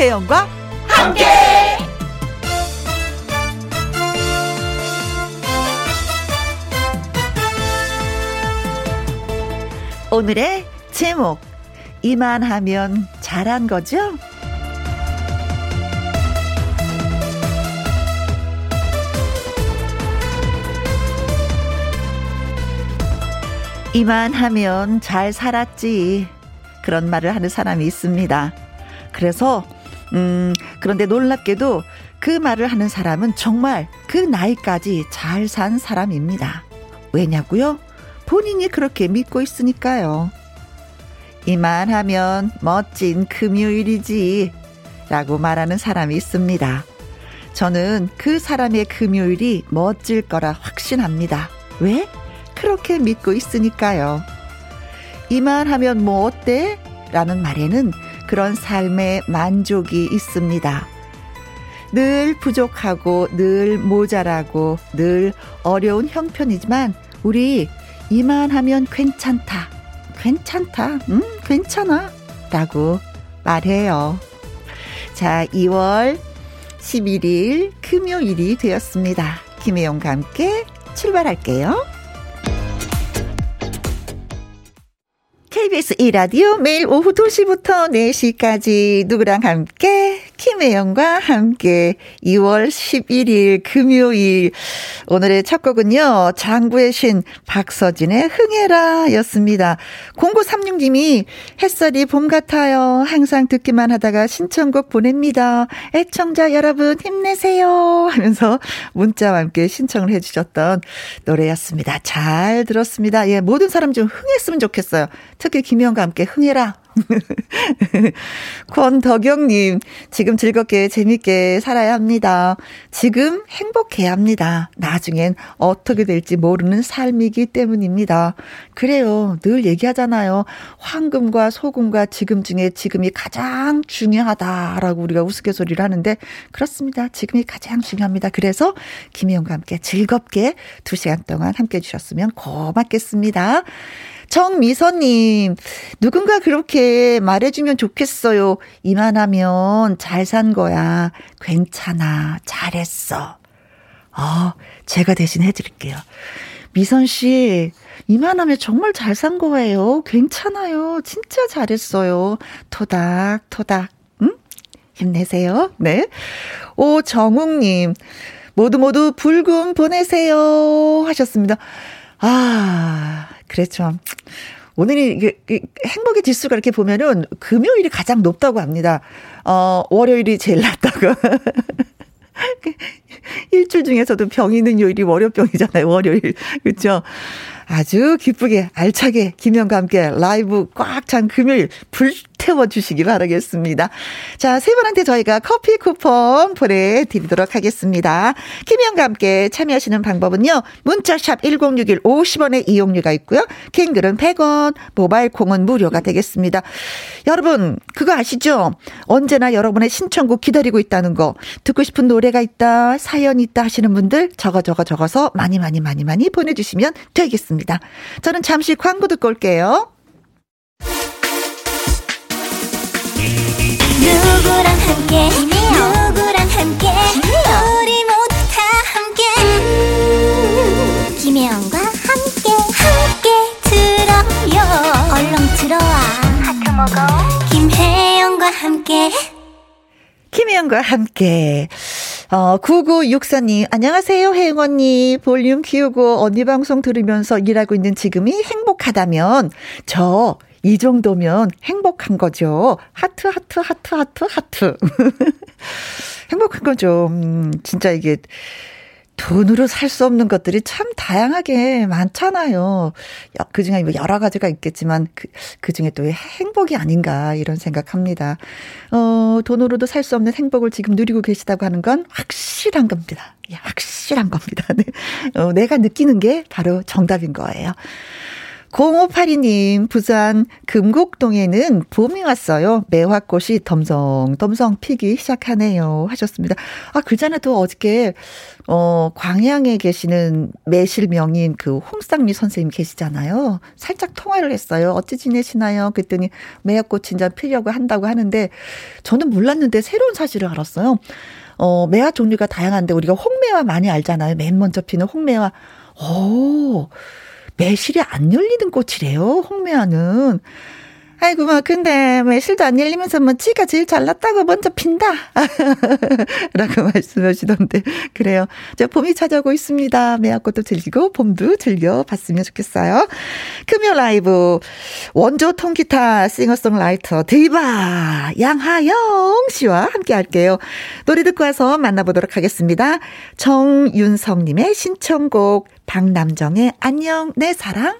김혜영과 함께. 오늘의 제목 이만하면 잘한 거죠? 이만하면 잘 살았지. 그런 말을 하는 사람이 있습니다. 그래서, 음, 그런데 놀랍게도 그 말을 하는 사람은 정말 그 나이까지 잘 산 사람입니다. 왜냐고요? 본인이 그렇게 믿고 있으니까요. 이만하면 멋진 금요일이지. 라고 말하는 사람이 있습니다. 저는 그 사람의 금요일이 멋질 거라 확신합니다. 왜? 그렇게 믿고 있으니까요. 이만하면 뭐 어때? 라는 말에는 그런 삶의 만족이 있습니다. 늘 부족하고 늘 모자라고 늘 어려운 형편이지만 우리 이만하면 괜찮다. 괜찮다. 음, 괜찮아. 라고 말해요. 자, 2월 11일 금요일이 되었습니다. 김혜영과 함께 출발할게요. KBS 1라디오 매일 오후 2시부터 4시까지 누구랑 함께 김혜영과 함께 2월 11일 금요일 오늘의 첫 곡은요. 장구의 신 박서진의 흥해라 였습니다. 0936님이 햇살이 봄 같아요. 항상 듣기만 하다가 신청곡 보냅니다. 애청자 여러분 힘내세요 하면서 문자와 함께 신청을 해주셨던 노래였습니다. 잘 들었습니다. 예, 모든 사람 좀 흥했으면 좋겠어요. 특히 김희영과 함께 흥해라. 권덕영님, 지금 즐겁게 재밌게 살아야 합니다. 지금 행복해야 합니다. 나중엔 어떻게 될지 모르는 삶이기 때문입니다. 그래요. 늘 얘기하잖아요. 황금과 소금과 지금 중에 지금이 가장 중요하다라고 우리가 우스갯소리를 하는데 그렇습니다. 지금이 가장 중요합니다. 그래서 김희영과 함께 즐겁게 두 시간 동안 함께 해주셨으면 고맙겠습니다. 정미선님, 누군가 그렇게 말해주면 좋겠어요. 이만하면 잘 산 거야. 괜찮아. 잘했어. 어, 제가 대신 해드릴게요. 미선 씨, 이만하면 정말 잘 산 거예요. 괜찮아요. 진짜 잘했어요. 토닥, 토닥. 응? 힘내세요. 네. 오정욱님, 모두 모두 불금 보내세요. 하셨습니다. 아, 그렇죠. 오늘이 행복의 지수가 이렇게 보면은 금요일이 가장 높다고 합니다. 어, 월요일이 제일 낮다고. 일주일 중에서도 병 있는 요일이 월요병이잖아요. 월요일. 그렇죠? 아주 기쁘게 알차게 김현과 함께 라이브 꽉 찬 금요일 불 태워주시기 바라겠습니다. 자, 세 분한테 저희가 커피 쿠폰 보내드리도록 하겠습니다. 김희영과 함께 참여하시는 방법은요. 문자샵 1061 50원의 이용료가 있고요. 킹글은 100원, 모바일 콩은 무료가 되겠습니다. 여러분, 그거 아시죠? 언제나 여러분의 신청곡 기다리고 있다는 거. 듣고 싶은 노래가 있다, 사연 있다 하시는 분들 적어 적어 적어서 많이 많이 많이 많이 보내주시면 되겠습니다. 저는 잠시 광고 듣고 올게요. 누구랑 함께? 누구랑 함께? 우리 모두 다 함께. 음, 김혜영과 함께 함께 들어요. 얼렁 들어와. 하트 먹어. 김혜영과 함께. 김혜영과 함께. 어, 9964님, 안녕하세요, 혜영 언니. 볼륨 키우고 언니 방송 들으면서 일하고 있는 지금이 행복하다면, 저, 이 정도면 행복한 거죠. 하트, 하트, 하트, 하트, 하트. 행복한 거죠. 음, 진짜 이게 돈으로 살 수 없는 것들이 참 다양하게 많잖아요. 그 중에 뭐 여러 가지가 있겠지만 그, 그 중에 또 행복이 아닌가 이런 생각합니다. 어, 돈으로도 살 수 없는 행복을 지금 누리고 계시다고 하는 건 확실한 겁니다. 예, 확실한 겁니다. 네. 어, 내가 느끼는 게 바로 정답인 거예요. 0582님, 부산 금곡동에는 봄이 왔어요. 매화꽃이 덤성덤성 피기 시작하네요. 하셨습니다. 아, 그 전에도 어저께, 어, 광양에 계시는 매실 명인 그 홍쌍미 선생님 계시잖아요. 살짝 통화를 했어요. 어찌 지내시나요? 그랬더니 매화꽃 진짜 피려고 한다고 하는데, 저는 몰랐는데 새로운 사실을 알았어요. 어, 매화 종류가 다양한데 우리가 홍매화 많이 알잖아요. 맨 먼저 피는 홍매화. 오, 매실이 안 열리는 꽃이래요. 홍매화는. 아이고, 막, 근데, 매실도 안 열리면서, 뭐, 지가 제일 잘났다고 먼저 핀다. 라고 말씀하시던데. 그래요. 자, 봄이 찾아오고 있습니다. 매화꽃도 즐기고, 봄도 즐겨봤으면 좋겠어요. 금요 라이브, 원조 통기타 싱어송라이터 디바 양하영 씨와 함께 할게요. 노래 듣고 와서 만나보도록 하겠습니다. 정윤성님의 신청곡, 박남정의 안녕, 내 사랑.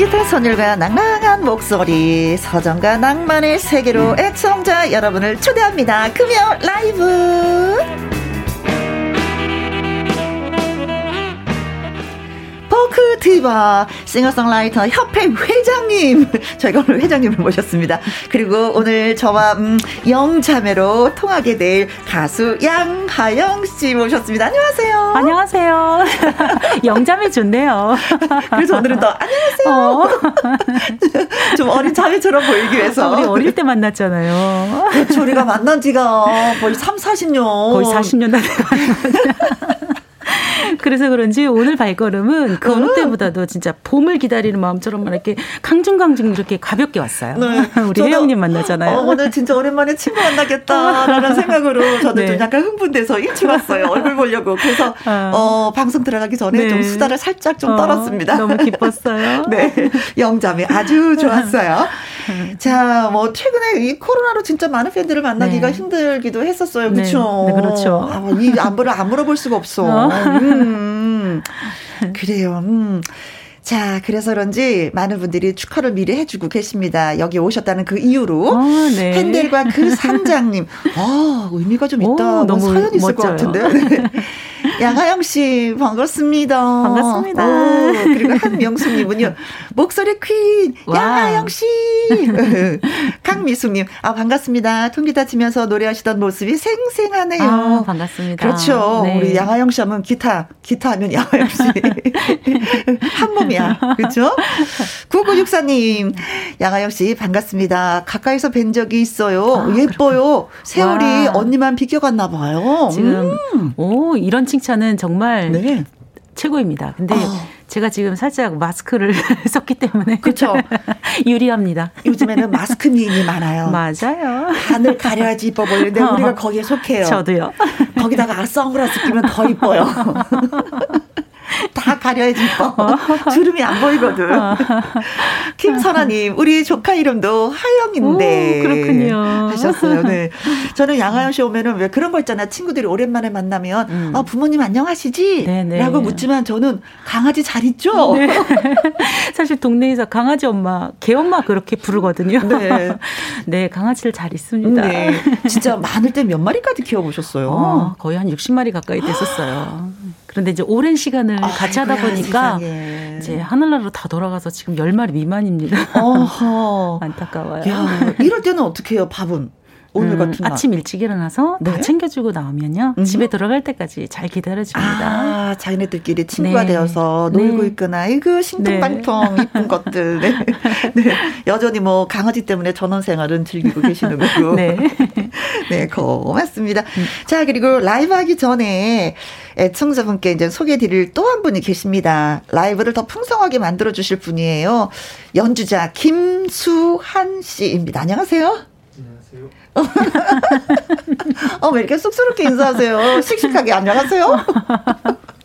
통기타 선율과 낭낭한 목소리 서정과 낭만의 세계로 애청자 여러분을 초대합니다. 금요 라이브 포크티바 싱어송라이터 협회 회장님 저희가 오늘 회장님을 모셨습니다. 그리고 오늘 저와 음, 영자매로 통하게 될 가수 양하영 씨 모셨습니다. 안녕하세요. 안녕하세요. 영자매 좋네요. 그래서 오늘은 또 안녕하세요. 어. 좀 어린 자매처럼 보이기 위해서. 아, 우리 어릴 때 만났잖아요. 그렇죠. 우리가 만난 지가 거의 3, 40년. 거의 40년 다 돼가요. 그래서 그런지 오늘 발걸음은 그 어느 음. 때보다도 진짜 봄을 기다리는 마음처럼 이렇게 강중강중 이렇게 가볍게 왔어요. 네. 우리 혜영님 만나잖아요. 어, 오늘 진짜 오랜만에 친구 만나겠다라는 생각으로 저는 네. 좀 약간 흥분돼서 일찍 왔어요. 얼굴 보려고. 그래서 어, 어 방송 들어가기 전에 네. 좀 수다를 살짝 좀 어, 떨었습니다. 너무 기뻤어요. 네. 영자매 아주 좋았어요. 자, 뭐 최근에 이 코로나로 진짜 많은 팬들을 만나기가 네. 힘들기도 했었어요. 그렇죠? 네, 그렇죠. 아, 이 안부를 안 물어볼 수가 없어. 어. 음, 그래요. 음. 자, 그래서 그런지 많은 분들이 축하를 미리 해주고 계십니다. 여기 오셨다는 그 이유로. 아, 네. 팬들과 그 상장님. 아, 의미가 좀 있다. 오, 뭐 너무 사연이 있을 멋져요. 것 같은데. 네. 양하영 씨, 반갑습니다. 반갑습니다. 오, 그리고 한명숙님은요, 목소리 퀸, 양하영 씨. 강미숙님, 아, 반갑습니다. 통기타 치면서 노래하시던 모습이 생생하네요. 아, 반갑습니다. 그렇죠. 네. 우리 양하영 씨 하면 기타, 기타 하면 양하영 씨. 한 몸이야. 그렇죠? 9964님, 양하영 씨, 반갑습니다. 가까이서 뵌 적이 있어요. 아, 예뻐요. 그렇구나. 세월이 와. 언니만 비껴갔나 봐요. 지금, 음. 오, 이런 칭찬은 정말 네. 최고입니다. 근데 어. 제가 지금 살짝 마스크를 썼기 때문에 그렇죠. 유리합니다. 요즘에는 마스크 미인이 많아요. 맞아요. 하늘 가려야지 이뻐 보이는데 어. 우리가 거기에 속해요. 저도요. 거기다가 선글라스 끼면 더 이뻐요. 다 가려야지 이뻐. 어. 주름이 안 보이거든. 어. 김선아님, 우리 조카 이름도 하영인데. 오, 그렇군요. 하셨어요. 네. 저는 양하영 씨 오면은 왜 그런 거 있잖아. 친구들이 오랜만에 만나면, 음. 아, 부모님 안녕하시지? 네네. 라고 묻지만 저는 강아지 잘 있죠? 네. 사실 동네에서 강아지 엄마, 개 엄마 그렇게 부르거든요. 네. 네, 강아지를 잘 있습니다. 네. 진짜 많을 때 몇 마리까지 키워보셨어요? 어, 거의 한 60마리 가까이 됐었어요. 그런데 이제 오랜 시간을 아, 같이 하다 보니까 세상에. 이제 하늘나라로 다 돌아가서 지금 10마리 미만입니다. 안타까워요. 야, 이럴 때는 어떻게 해요, 밥은? 오늘 음, 같은 날. 아침 일찍 일어나서 네? 다 챙겨주고 나오면요 음. 집에 들어갈 때까지 잘 기다려줍니다. 아 자기네들끼리 친구가 네. 되어서 놀고 네. 있거나 이거 신통방통 네. 이쁜 것들. 네. 네. 여전히 뭐 강아지 때문에 전원 생활은 즐기고 계시는 거고. 네. 네 고맙습니다. 음. 자 그리고 라이브 하기 전에 애청자분께 이제 소개해 드릴 또 한 분이 계십니다. 라이브를 더 풍성하게 만들어 주실 분이에요. 연주자 김수한 씨입니다. 안녕하세요. 어, 왜 이렇게 쑥스럽게 인사하세요? 씩씩하게 안녕하세요?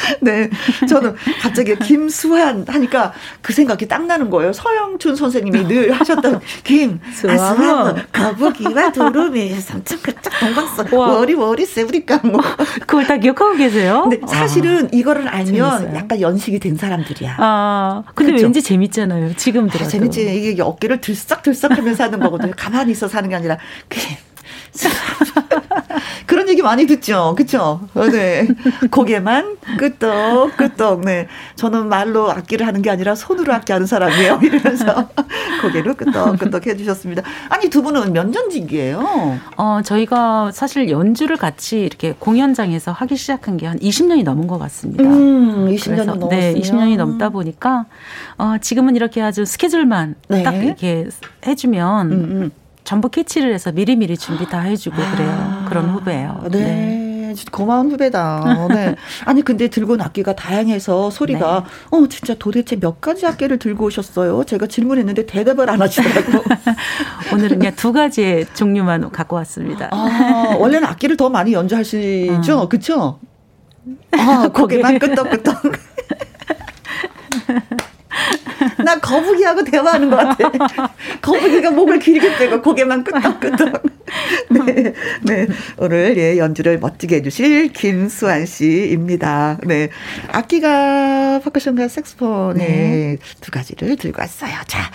네. 저는 갑자기 김수환 하니까 그 생각이 딱 나는 거예요. 서영춘 선생님이 늘 하셨던 김수환 거북이와 두루미 삼천크짝 동방서 워리 워리 세우리까 뭐 그걸 다 기억하고 계세요? 근데 사실은 아, 이거를 알면 재밌어요. 약간 연식이 된 사람들이야. 아 근데 그쵸? 왠지 재밌잖아요. 지금 들어도 아, 재밌지. 이게 어깨를 들썩들썩하면서 하는 거거든요. 가만히 있어 사는 게 아니라 그냥 그런 얘기 많이 듣죠. 그쵸? 어, 네. 고개만 끄떡, 끄떡. 네. 저는 말로 악기를 하는 게 아니라 손으로 악기 하는 사람이에요. 이러면서 고개로 끄떡, 끄떡 해주셨습니다. 아니, 두 분은 몇 년직이에요? 어, 저희가 사실 연주를 같이 이렇게 공연장에서 하기 시작한 게 한 20년이 넘은 것 같습니다. 음, 20년이 넘었어요. 네, 20년이 넘다 보니까, 어, 지금은 이렇게 아주 스케줄만 네. 딱 이렇게 해주면, 음, 음. 전부 캐치를 해서 미리미리 준비 다 해주고 그래요. 아, 그런 후배예요. 네. 네. 고마운 후배다. 네. 아니 근데 들고 온 악기가 다양해서 소리가 네. 어 진짜 도대체 몇 가지 악기를 들고 오셨어요? 제가 질문했는데 대답을 안 하시더라고. 오늘은 그냥 두 가지의 종류만 갖고 왔습니다. 아 원래는 악기를 더 많이 연주하시죠, 어. 그렇죠? 아 고개만 끄덕끄덕. 나 거북이하고 대화하는 것 같아. 거북이가 목을 길게 빼고 고개만 끄덕끄덕. 네, 네. 오늘 예, 연주를 멋지게 해주실 김수환 씨입니다. 네. 악기가 퍼커션과 색스폰의 네. 두 가지를 들고 왔어요. 자.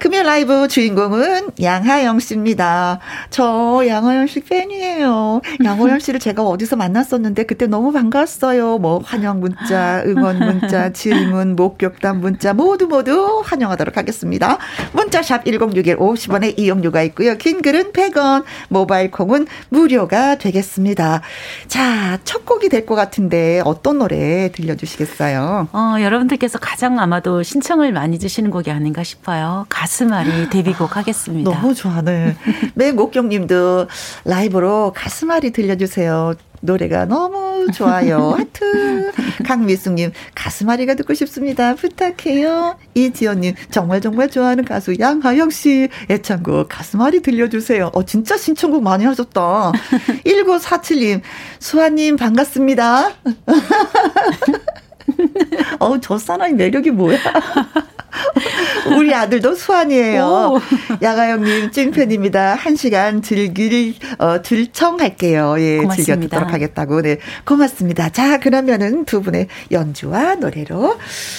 금요 라이브 주인공은 양하영 씨입니다. 저 양하영 씨 팬이에요. 양하영 씨를 제가 어디서 만났었는데 그때 너무 반갑어요. 뭐 환영 문자, 응원 문자, 질문, 목격담 문자 모두 모두 환영하도록 하겠습니다. 문자샵 1061 50원의 이용료가 있고요. 긴 글은 100원, 모바일 콩은 무료가 되겠습니다. 자, 첫 곡이 될 것 같은데 어떤 노래 들려주시겠어요? 어, 여러분들께서 가장 아마도 신청을 많이 주시는 곡이 아닌가 싶어요. 가 슴앓이 데뷔곡 하겠습니다. 너무 좋아, 네. 매목경님도 라이브로 가슴앓이 들려주세요. 노래가 너무 좋아요. 하트. 강미숙님, 가슴앓이가 듣고 싶습니다. 부탁해요. 이지연님, 정말 정말 좋아하는 가수 양하영씨, 애창곡 가슴앓이 들려주세요. 어, 진짜 신청곡 많이 하셨다. 1947님, 수아님, 반갑습니다. 어우, 저 사나이 매력이 뭐야? 우리 아들도 수환이에요. 야가영님 찐팬입니다. 한 시간 즐길, 어, 들청할게요. 예, 고맙습니다. 즐겨 듣도록 하겠다고. 네, 고맙습니다. 자, 그러면은 두 분의 연주와 노래로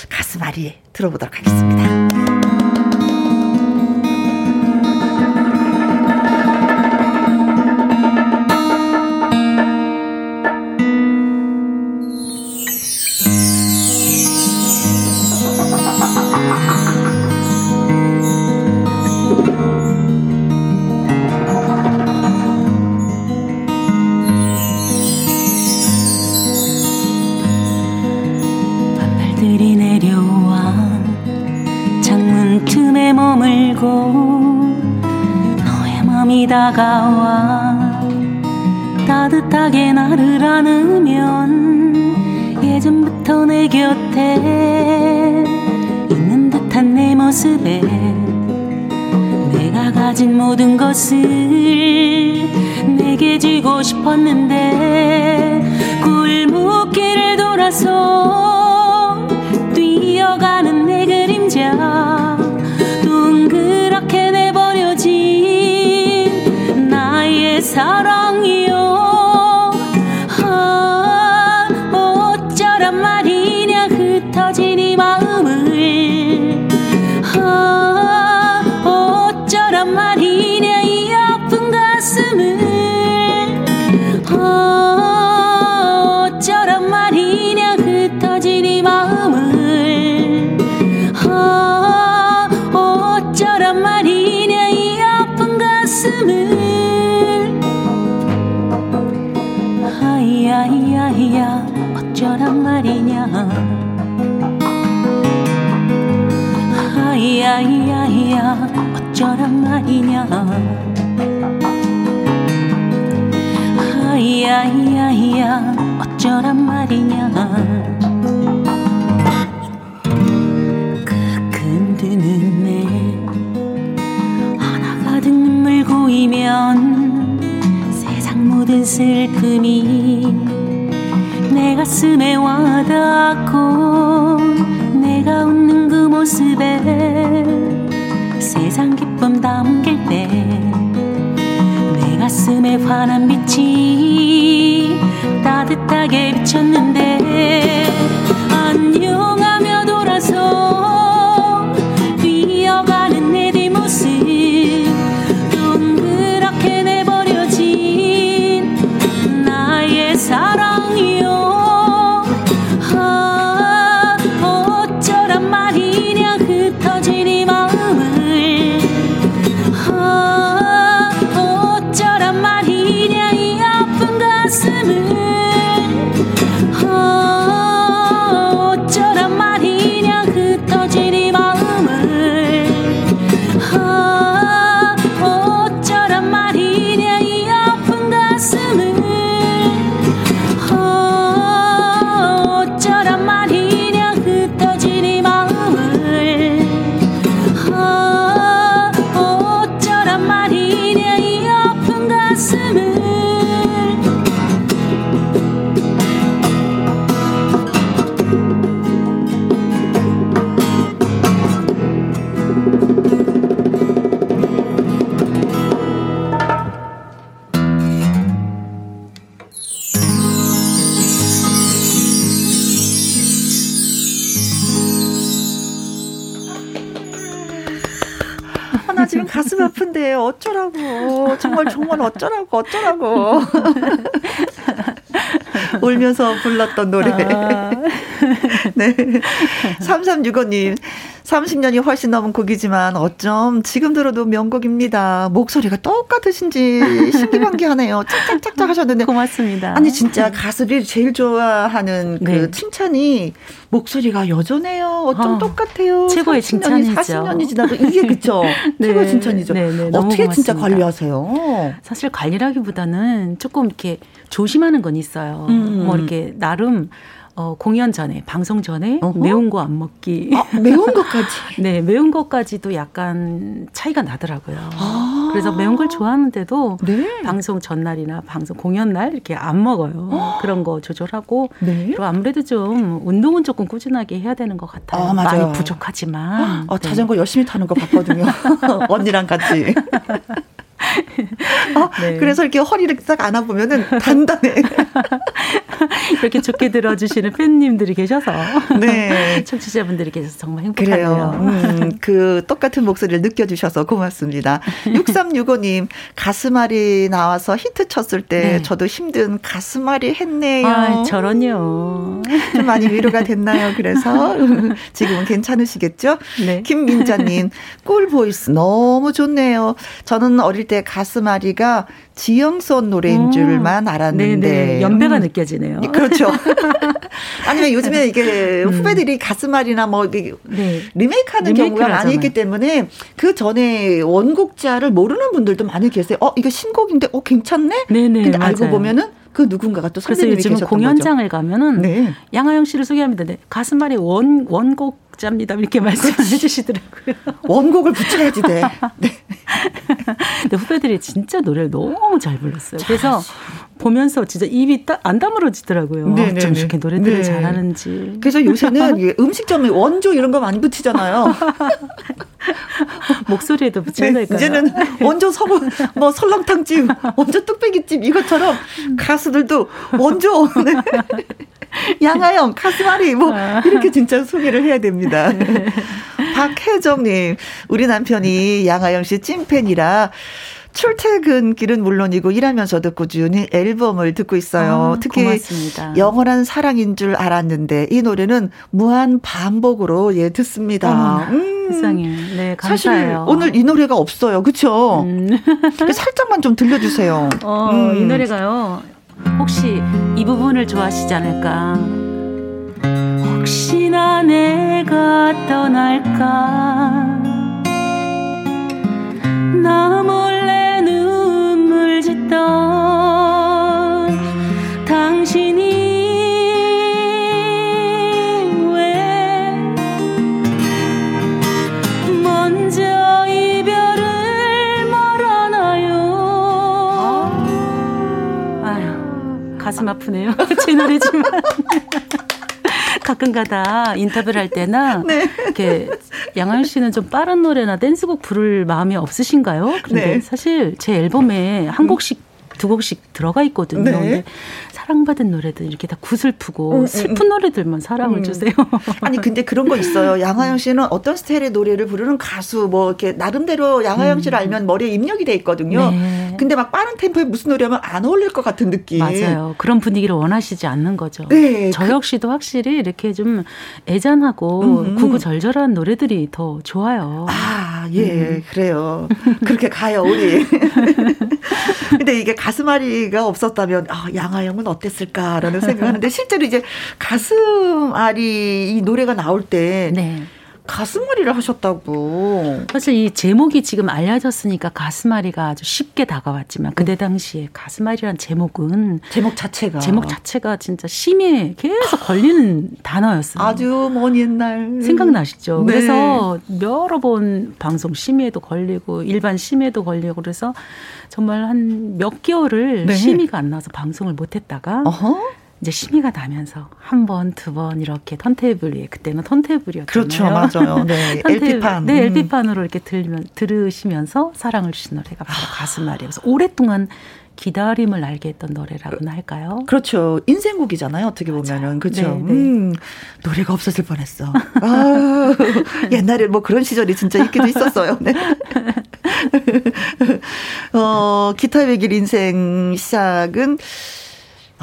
가슴앓이 들어보도록 하겠습니다. 다가와 따뜻하게 나를 안으면 예전부터 내 곁에 있는 듯한 내 모습에 내가 가진 모든 것을 내게 주고 싶었는데 굴묵길을 돌아서 뛰어가는 내 그림자 사랑이요. 아, 어쩌란 말이냐 흩어진 이 마음을. 아, 어쩌란 말이냐 이 아픈 가슴을. 아, 어쩌란 말이냐 흩어진 이 마음을. 아, 어쩌란 말이냐 이 아픈 가슴을 야야야 어쩌란 말이냐. 하야야야 어쩌란 말이냐. 눈물 고이면 세상 모든 슬픔이 내 가슴에 와닿고 내가 웃는 그 모습에 세상 기쁨 담길 때 내 가슴에 환한 빛이 따뜻하게 비쳤는데 어쩌라고 어쩌라고. 울면서 불렀던 노래. 아. 네. 3365님. 30년이 훨씬 넘은 곡이지만 어쩜 지금 들어도 명곡입니다. 목소리가 똑같으신지 신기반기하네요. 짝짝짝짝 하셨는데. 고맙습니다. 아니 진짜 가수들이 제일 좋아하는 그 네. 칭찬이 목소리가 여전해요. 어쩜 아, 똑같아요. 최고의 30년이, 칭찬이죠. 40년이 지나도 이게 그쵸? 네. 최고의 칭찬이죠. 네, 네, 어떻게 진짜. 관리하세요? 사실 관리라기보다는 조금 이렇게 조심하는 건 있어요. 음. 뭐 이렇게 나름 어, 공연 전에, 방송 전에 어허. 매운 거 안 먹기. 아, 매운 것까지. 네, 매운 것까지도 약간 차이가 나더라고요. 아. 그래서 매운 걸 좋아하는데도 네. 방송 전날이나 방송 공연 날 이렇게 안 먹어요. 그런 거 조절하고 네. 그리고 아무래도 좀 운동은 조금 꾸준하게 해야 되는 것 같아요. 아, 맞아요. 많이 부족하지만. 어, 네. 자전거 열심히 타는 거 봤거든요. 언니랑 같이. 아, 네. 그래서 이렇게 허리를 딱 안아보면은 단단해. 이렇게 좋게 들어주시는 팬님들이 계셔서 네. 청취자분들이 계셔서 정말. 행복하네요. 음, 그 똑같은 목소리를 느껴주셔서 고맙습니다. 6365님, 가슴앓이 나와서 히트 쳤을 때 네. 저도 힘든 가슴앓이 했네요. 아, 저런요. 좀 많이 위로가 됐나요? 그래서 지금은 괜찮으시겠죠? 네. 김민자님, 꿀 voice 너무 좋네요. 저는 어릴 때 가슴앓이가 지영선 노래인 오. 줄만 알았는데. 네네. 연배가 음. 느껴지네요. 그렇죠. 아니면 요즘에 이게 후배들이 가슴앓이나 뭐 네. 리메이크하는 경우가 많이 하잖아요. 있기 때문에 그 전에 원곡자를 모르는 분들도 많이 계세요. 어 이거 신곡인데 어 괜찮네. 네네. 근데 알고 맞아요. 보면은 그 누군가가 또 그래서 선생님이 요즘은 계셨던 공연장을 가면은 거죠. 네. 양하영 씨를 소개합니다. 네. 가슴앓이 원 원곡 자입니다. 이렇게 말씀을 해주시더라고요. 원곡을 붙여야지 돼. 네. 근데 후배들이 진짜 노래를 너무 잘 불렀어요. 그래서 보면서 진짜 입이 딱안 다물어지더라고요. 네네네. 좀 이렇게 노래들을 네. 잘하는지. 그래서 요새는 음식점에 원조 이런 거 많이 붙이잖아요. 목소리에도 네, 붙인다니까요. 이제는 원조 서부 뭐 설렁탕집, 원조 뚝배기집 이것처럼 가수들도 원조 네. 양하영 가슴앓이 뭐 이렇게 진짜 소개를 해야 됩니다. 박혜정님, 우리 남편이 양하영 씨 찐팬이라. 출퇴근길은 물론이고 일하면서도 꾸준히 앨범을 듣고 있어요. 아, 특히 고맙습니다. 영원한 사랑인 줄 알았는데 이 노래는 무한 반복으로 예 듣습니다. 음. 세상에. 네, 사실 감사해요. 오늘 이 노래가 없어요. 그렇죠? 음. 살짝만 좀 들려 주세요. 어, 음. 이 노래가요. 혹시 이 부분을 좋아하시지 않을까? 혹시나 내가 떠날까? 나 몰래 눈물 짓던 가슴 아프네요. 제 노래지만. 가끔가다 인터뷰를 할 때나 네. 이렇게 양아연 씨는 좀 빠른 노래나 댄스곡 부를 마음이 없으신가요? 그런데 네. 사실 제 앨범에 한 곡씩 두 곡씩 들어가 있거든요. 네. 근데 사랑받은 노래들 이렇게 다 구슬프고 음, 음, 슬픈 음. 노래들만 사랑을 음. 주세요. 아니 근데 그런 거 있어요. 양하영 씨는 어떤 스타일의 노래를 부르는 가수 뭐 이렇게 나름대로 양하영 씨를 음. 알면 머리에 입력이 돼 있거든요. 네. 근데 막 빠른 템포에 무슨 노래하면 안 어울릴 것 같은 느낌. 맞아요. 그런 분위기를 원하시지 않는 거죠. 네. 저그 역시도 확실히 이렇게 좀 애잔하고 음. 구구절절한 노래들이 더 좋아요. 아, 예, 그래요. 그렇게 가요, 우리. 근데 이게 가슴앓이가 없었다면 아, 양아영은 어땠을까라는 생각하는데 실제로 이제 가슴앓이 이 노래가 나올 때 네. 가슴앓이를 하셨다고. 사실 이 제목이 지금 알려졌으니까 가슴앓이가 아주 쉽게 다가왔지만 그때 당시에 가슴앓이란 제목은 제목 자체가 제목 자체가 진짜 심해 계속 걸리는 단어였어요. 아주 먼 옛날 생각나시죠? 네. 그래서 여러 번 방송 심의에도 걸리고 일반 심의에도 걸리고 그래서 정말 한 몇 개월을 네. 심의가 안 나서 방송을 못 했다가 어허? 이제 심의가 나면서 한 번, 두 번 이렇게 턴테이블 위에 그때는 턴테이블이었잖아요. 그렇죠, 맞아요. 네, LP판. 네, LP판으로 이렇게 들면 들으시면서 사랑을 주신 노래가 바로 아. 가슴말이에요. 그래서 오랫동안 기다림을 알게 했던 노래라고나 할까요? 그렇죠. 인생곡이잖아요. 어떻게 보면은. 그렇죠. 네, 네. 음, 노래가 없어질 뻔했어. 아, 옛날에 뭐 그런 시절이 진짜 있기도 있었어요. 네. 어, 기타 외길 인생 시작은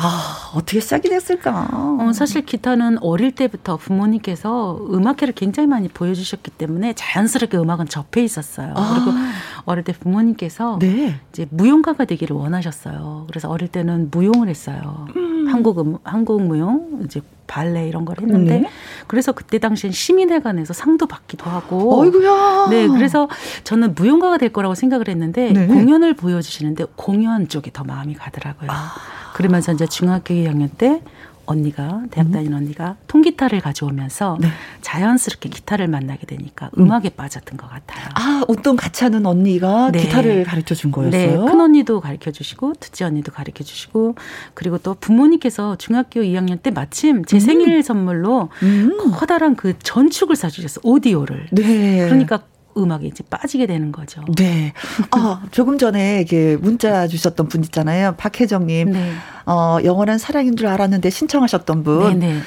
아, 어떻게 시작이 됐을까? 어, 사실 기타는 어릴 때부터 부모님께서 음악회를 굉장히 많이 보여주셨기 때문에 자연스럽게 음악은 접해 있었어요. 아. 그리고 어릴 때 부모님께서 네. 이제 무용가가 되기를 원하셨어요. 그래서 어릴 때는 무용을 했어요. 음. 한국 음, 한국 무용 이제 발레 이런 걸 했는데 네. 그래서 그때 당시엔 시민회관에서 상도 받기도 하고 어이구야. 네 그래서 저는 무용가가 될 거라고 생각을 했는데 네. 공연을 보여주시는데 공연 쪽에 더 마음이 가더라고요. 아. 그러면서 이제 중학교 2학년 때 언니가 대학 음. 다니는 언니가 통기타를 가져오면서 네. 자연스럽게 기타를 만나게 되니까 음. 악에 빠졌던 것 같아요. 아 웃동 같이 하는 언니가 네. 기타를 가르쳐 준 거였어요? 네, 큰 언니도 가르쳐 주시고 둘째 언니도 가르쳐 주시고 그리고 또 부모님께서 중학교 2학년 때 마침 제 음. 생일 선물로 음. 커다란 그 전축을 사주셨어 요 오디오를. 네. 그러니까 음악에 이제 빠지게 되는 거죠. 네. 아, 조금 전에 이게 문자 주셨던 분 있잖아요. 박혜정님. 네. 어, 영원한 사랑인 줄 알았는데 신청하셨던 분. 네네. 네.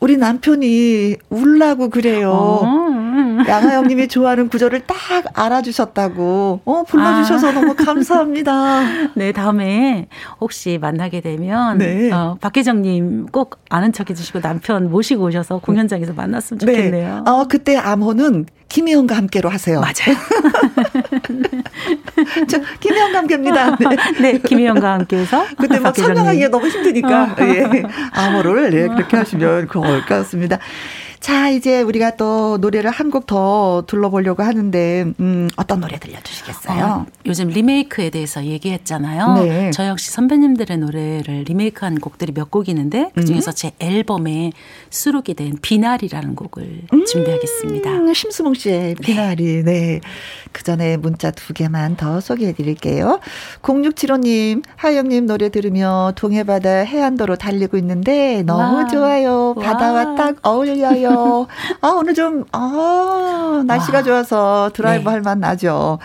우리 남편이 울라고 그래요. 어. 양하영님이 좋아하는 구절을 딱 알아주셨다고. 어, 불러주셔서 아. 너무 감사합니다. 네, 다음에 혹시 만나게 되면 네. 어, 박혜정님 꼭 아는 척 해주시고 남편 모시고 오셔서 공연장에서 만났으면 네. 좋겠네요. 네. 어, 그때 암호는 김혜영과 함께로 하세요. 맞아요. 저 김혜영과 함께입니다. 네, 네 김혜영과 함께해서. 근데 뭐 설명하기가 너무 힘드니까 예. 암호를 예, 그렇게 하시면 고마울 것 같습니다. 자, 이제 우리가 또 노래를 한 곡 더 둘러보려고 하는데, 음, 어떤 노래 들려주시겠어요? 어, 요즘 리메이크에 대해서 얘기했잖아요. 네. 저 역시 선배님들의 노래를 리메이크한 곡들이 몇 곡 있는데, 그 중에서 음. 제 앨범에 수록이 된 비나리라는 곡을 음, 준비하겠습니다. 심수봉 씨의 비나리. 네. 네. 그 전에 문자 두 개만 더 소개해 드릴게요. 0675님, 하영님 노래 들으며 동해바다 해안도로 달리고 있는데 너무 와. 좋아요. 바다와 와. 딱 어울려요. 아, 오늘 좀, 아, 날씨가 와. 좋아서 드라이브 네. 할만 하죠.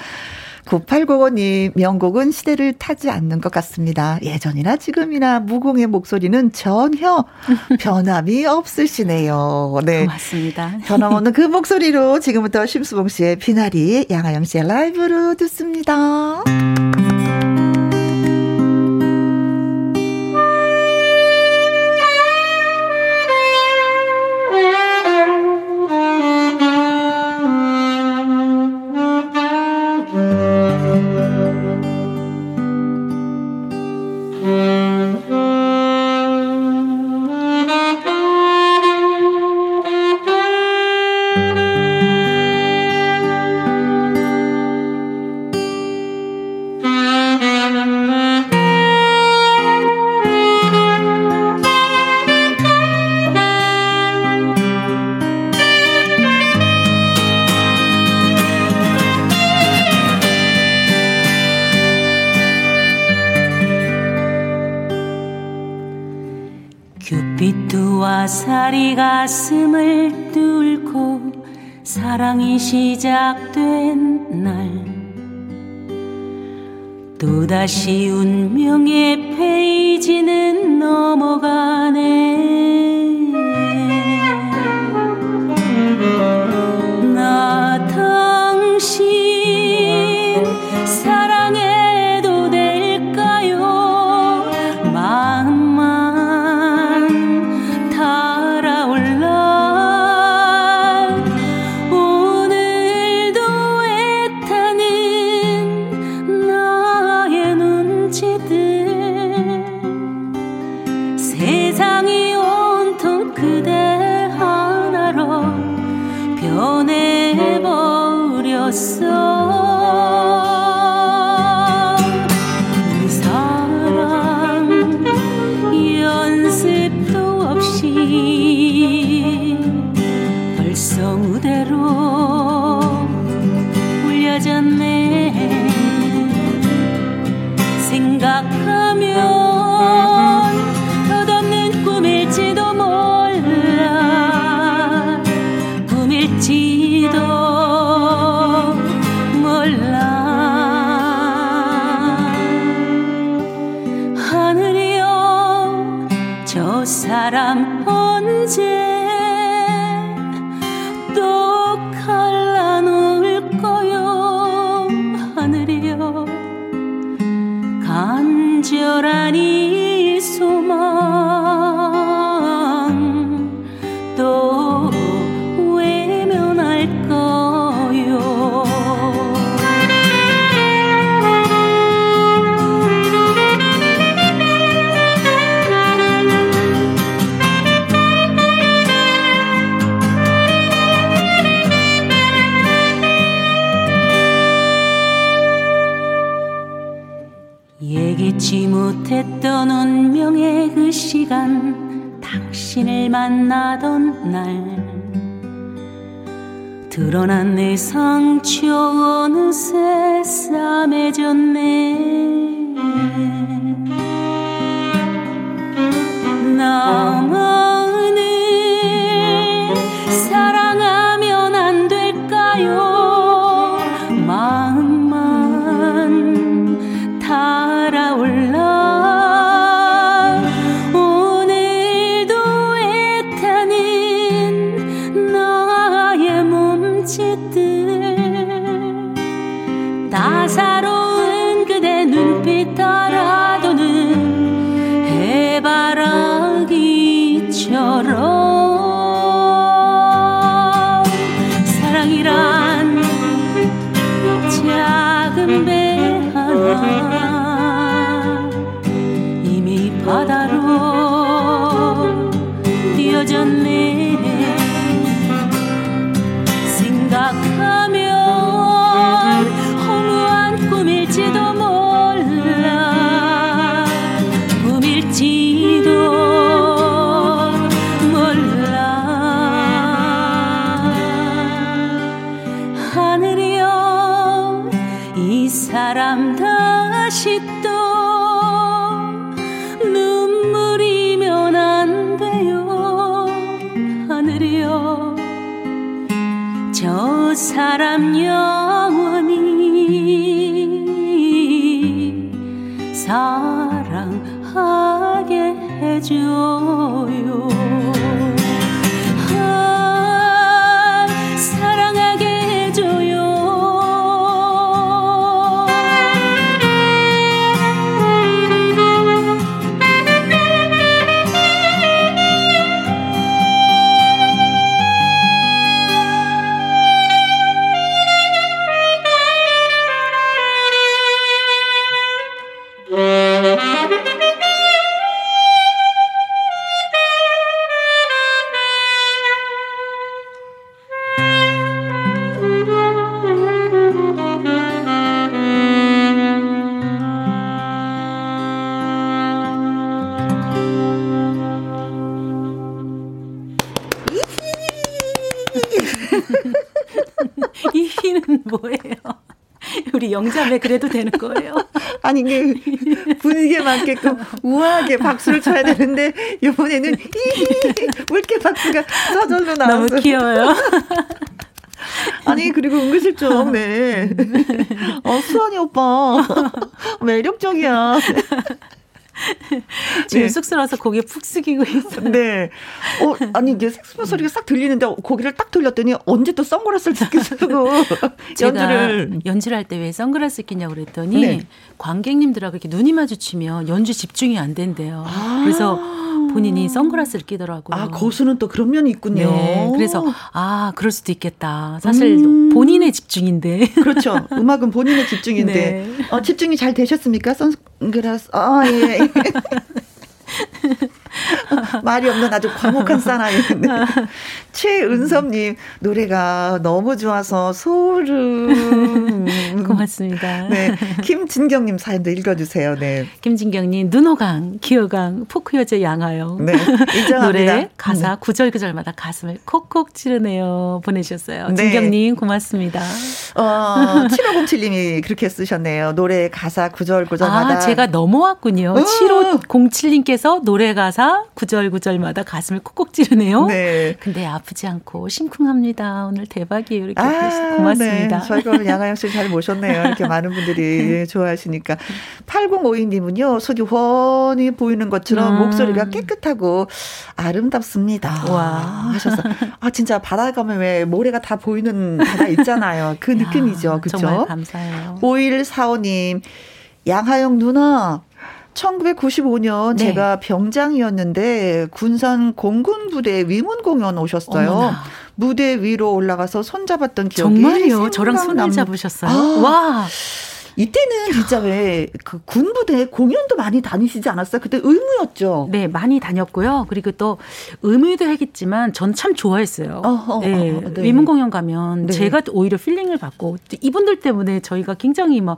9895님, 명곡은 시대를 타지 않는 것 같습니다. 예전이나 지금이나 무공의 목소리는 전혀 변함이 없으시네요. 네. 고맙습니다. 변함없는 그 목소리로 지금부터 심수봉 씨의 비나리, 양아영 씨의 라이브로 듣습니다. 또다시 운명의 사람 영 영자매 그래도 되는 거예요. 아니 이게 분위기에 맞게끔 우아하게 박수를 쳐야 되는데 이번에는 물개 박수가 서절로 나왔어요. 너무 귀여워요. 아니 그리고 은근슬쩍 네. 어 수환이 오빠 매력적이야. 지금 네. 쑥스러워서 고개 푹 숙이고 있어요. 네. 어, 아니, 이게 색소폰 소리가 싹 들리는데 고개를 딱 돌렸더니 언제 또 선글라스를 쓰고 연주를. 연주를 할 때 왜 선글라스 끼냐고 그랬더니 네. 관객님들하고 이렇게 눈이 마주치면 연주 집중이 안 된대요. 아~ 그래서 본인이 선글라스를 끼더라고요. 아, 고수는 또 그런 면이 있군요. 네. 그래서 아, 그럴 수도 있겠다. 사실 음. 본인의 집중인데. 그렇죠. 음악은 본인의 집중인데. 네. 어, 집중이 잘 되셨습니까? 선글라스. 아, 예. 말이 없는 아주 과묵한 사나이인데. 최은섭님, 노래가 너무 좋아서 소름. 고맙습니다. 네. 김진경님 사연도 읽어주세요. 네. 김진경님, 눈호강, 기어강, 포크여자 양하영. 네. 인정합니다. 노래, 가사, 네. 구절구절마다 가슴을 콕콕 찌르네요. 보내셨어요. 네. 진경님, 고맙습니다. 어, 7507님이 그렇게 쓰셨네요. 노래, 가사, 구절구절마다. 아, 제가 넘어왔군요. 어. 7507님께서 노래, 가사, 구절구절마다 가슴을 콕콕 찌르네요. 네. 근데 아프지 않고 심쿵합니다. 오늘 대박이에요. 이렇게 아, 고맙습니다. 네. 저희가 양아영 씨 잘 모셨네요. 이렇게 많은 분들이 좋아하시니까. 8052님은요, 속이 훤히 보이는 것처럼 음. 목소리가 깨끗하고 아름답습니다. 와. 하셔서. 아, 진짜 바다 가면 왜 모래가 다 보이는 바다 있잖아요. 그 느낌이죠. 그쵸? 정말 감사해요. 5145님, 양하영 누나, 1995년 네. 제가 병장이었는데 군산 공군 부대 위문 공연 오셨어요. 어머나. 무대 위로 올라가서 손 잡았던 기억이 정말요? 저랑 손을 잡으셨어요? 아. 와. 이때는 진짜 왜 그 군부대 공연도 많이 다니시지 않았어요? 그때 의무였죠. 네, 많이 다녔고요. 그리고 또 의무도 하겠지만 전 참 좋아했어요. 어허, 네, 어, 네. 위문 공연 가면 네. 제가 오히려 힐링을 받고 이분들 때문에 저희가 굉장히 막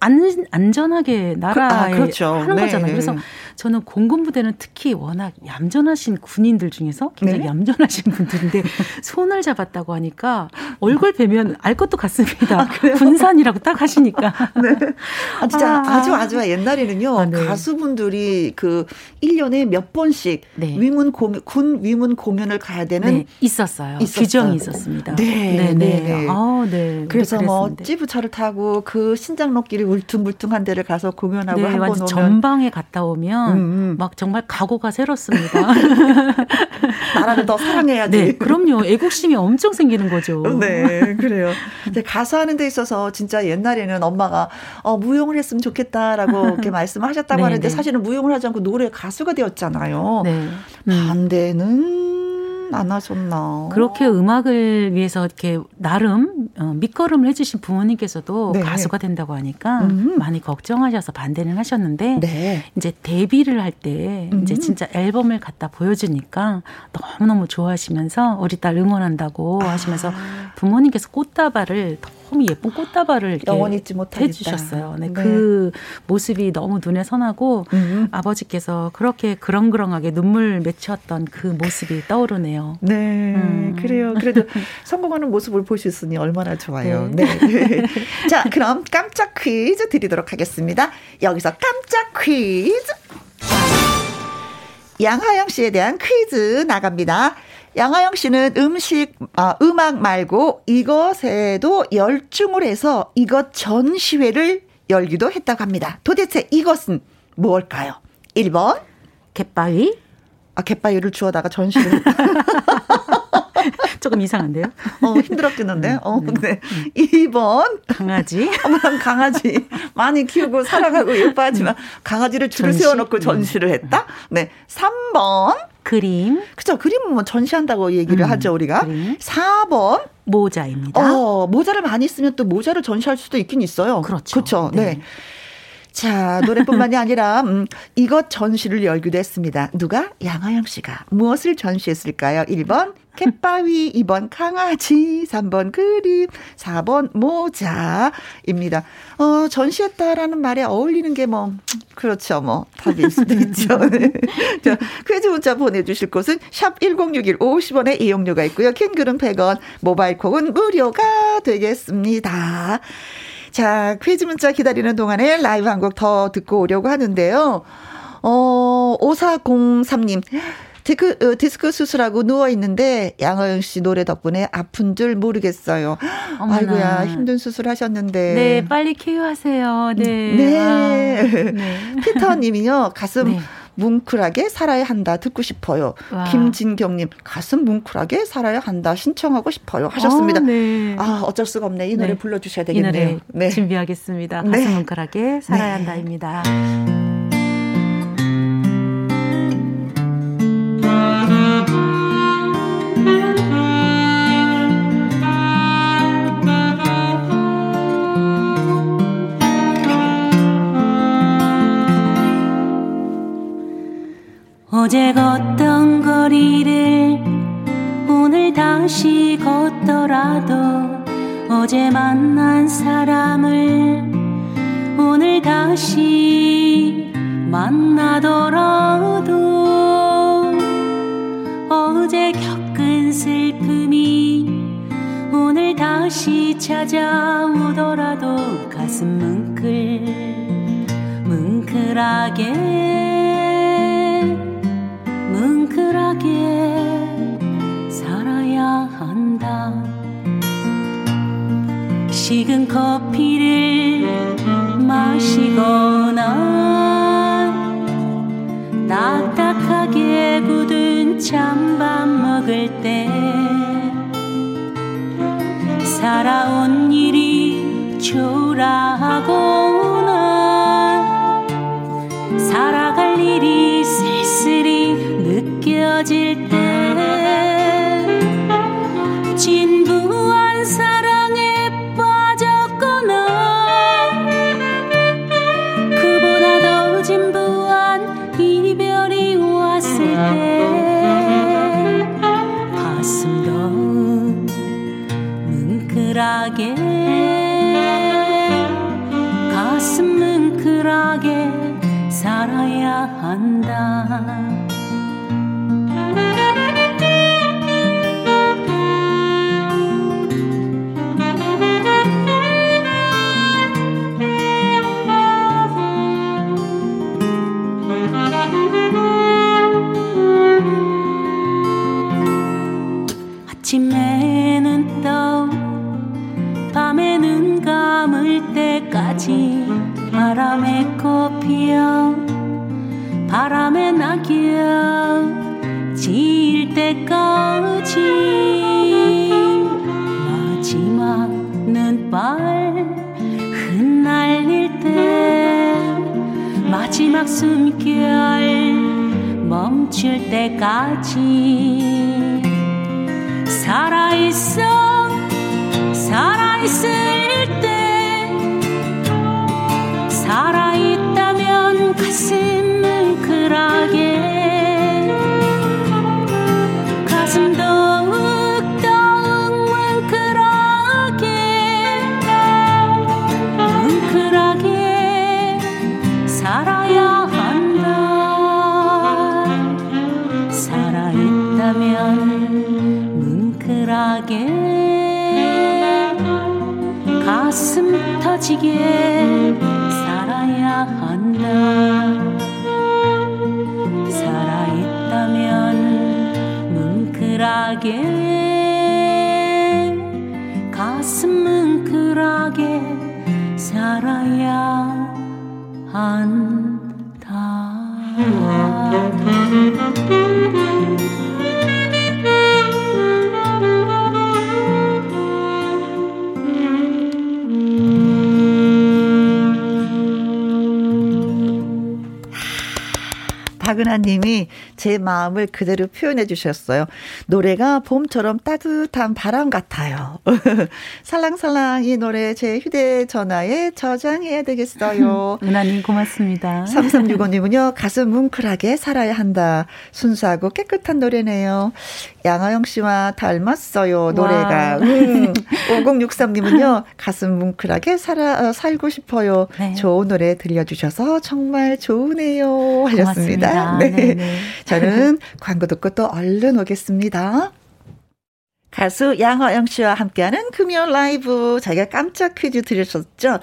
안, 안전하게 나라에 그, 아, 그렇죠. 하는 네, 거잖아요. 네. 그래서 저는 공군부대는 특히 워낙 얌전하신 군인들 중에서 굉장히 네? 얌전하신 분들인데 손을 잡았다고 하니까 얼굴 뵈면 알 것도 같습니다. 아, 군산이라고 딱 하시니까. 네. 아, 진짜 아. 주 아주 옛날에는요. 아, 네. 가수분들이 그 1년에 몇 번씩 네. 위문 공연, 군 위문 공연을 가야 되는 네, 있었어요. 있었어요. 규정이 있었습니다. 네. 네. 네. 네. 아, 네. 그래서 뭐 찌부차를 타고 그 신장로끼리 울퉁불퉁한 데를 가서 공연하고 네, 한번 오면 전방에 갔다 오면 음, 음. 막 정말 각오가 새롭습니다. 나라를 더 사랑해야지. 네, 그럼요. 애국심이 엄청 생기는 거죠. 네, 그래요. 근데 가수 하는 데 있어서 진짜 옛날에는 엄마가 어, 무용을 했으면 좋겠다라고 이렇게 말씀하셨다고 네, 하는데 네. 사실은 무용을 하지 않고 노래 가수가 되었잖아요. 네. 음. 반대는 안 하셨나. 그렇게 음악을 위해서 이렇게 나름 어, 밑거름을 해주신 부모님께서도 네. 가수가 된다고 하니까 음. 많이 걱정하셔서 반대는 하셨는데 네. 이제 데뷔를 할때 이제 음. 진짜 앨범을 갖다 보여주니까 너무너무 좋아하시면서 우리 딸 응원한다고 아. 하시면서 부모님께서 꽃다발을 너무 예쁜 꽃다발을 영원 잊지 못하겠다. 해주셨어요. 네, 네. 그 모습이 너무 눈에 선하고 음. 아버지께서 그렇게 그렁그렁하게 눈물 맺혔던 그 모습이 떠오르네요. 네, 음. 그래요. 그래도 성공하는 모습을 보셨으니 얼마나 좋아요. 네. 네. 자, 그럼 깜짝 퀴즈 드리도록 하겠습니다. 여기서 깜짝 퀴즈. 양하영 씨에 대한 퀴즈 나갑니다. 양하영 씨는 음식, 아, 음악 말고 이것에도 열중을 해서 이것 전시회를 열기도 했다고 합니다. 도대체 이것은 무엇일까요? 1번. 갯바위. 아, 갯바위를 주워다가 전시를 조금 이상한데요? 어, 힘들었겠는데? 어, 음, 네. 2번. 강아지. 어머, 강아지. 많이 키우고 사랑하고 예뻐하지만 강아지를 줄을 전시? 세워놓고 전시를 했다? 네. 3번. 그림. 그죠. 그림은 뭐 전시한다고 얘기를 음, 하죠, 우리가. 그림. 4번. 모자입니다. 어, 모자를 많이 쓰면 또 모자를 전시할 수도 있긴 있어요. 그렇죠. 그렇죠. 네. 네. 자, 노래뿐만이 아니라 음, 이것 전시를 열기도 했습니다. 누가? 양아영 씨가 무엇을 전시했을까요? 1번 캣바위, 2번 강아지, 3번 그림, 4번 모자입니다. 어, 전시했다라는 말에 어울리는 게 뭐, 그렇죠. 뭐, 답일 수도 있죠. 네. 자, 퀴즈 문자 보내주실 곳은 샵1061 50원의 이용료가 있고요. 킹글은 100원, 모바일 콩은 무료가 되겠습니다. 자, 퀴즈 문자 기다리는 동안에 라이브 한 곡 더 듣고 오려고 하는데요. 어, 5403님. 디크, 어, 디스크 수술하고 누워 있는데 양하영 씨 노래 덕분에 아픈 줄 모르겠어요. 어머나. 아이고야, 힘든 수술 하셨는데. 네, 빨리 쾌유하세요. 네. 네. 아, 네. 피터 님이요, 가슴. 네. 뭉클하게 살아야 한다 듣고 싶어요. 와. 김진경님 가슴 뭉클하게 살아야 한다 신청하고 싶어요 하셨습니다. 아, 네. 아 어쩔 수가 없네 이 노래 네. 불러주셔야 되겠네요. 이 노래 네. 준비하겠습니다. 가슴 네. 뭉클하게 살아야 네. 한다입니다. 어제 걷던 거리를 오늘 다시 걷더라도 어제 만난 사람을 오늘 다시 만나더라도 어제 겪은 슬픔이 오늘 다시 찾아오더라도 가슴 뭉클 뭉클하게 뭉클하게 살아야 한다. 식은 커피를 마시거나 딱딱하게 굳은 찬밥 먹을 때 살아온 일이 초라하거나 살아갈 일이 느껴질 때 진부한 사랑에 빠졌거나 그보다 더 진부한 이별이 왔을 때 가슴도 뭉클하게 가슴 뭉클하게 살아야 한다. 님이 제 마음을 그대로 표현해 주셨어요. 노래가 봄처럼 따뜻한 바람 같아요. 살랑살랑 이 노래 제 휴대전화에 저장해야 되겠어요. 은하님 고맙습니다. 3365님은요. 가슴 뭉클하게 살아야 한다. 순수하고 깨끗한 노래네요. 양아영 씨와 닮았어요. 노래가. 음. 5063님은요. 가슴 뭉클하게 살아, 어, 살고 싶어요. 네. 좋은 노래 들려주셔서 정말 좋으네요. 하셨습니다. 고맙습니다. 네. 네네. 저는 광고 듣고 또 얼른 오겠습니다. 가수 양화영 씨와 함께하는 금요 라이브 저희가 깜짝 퀴즈 드렸었죠.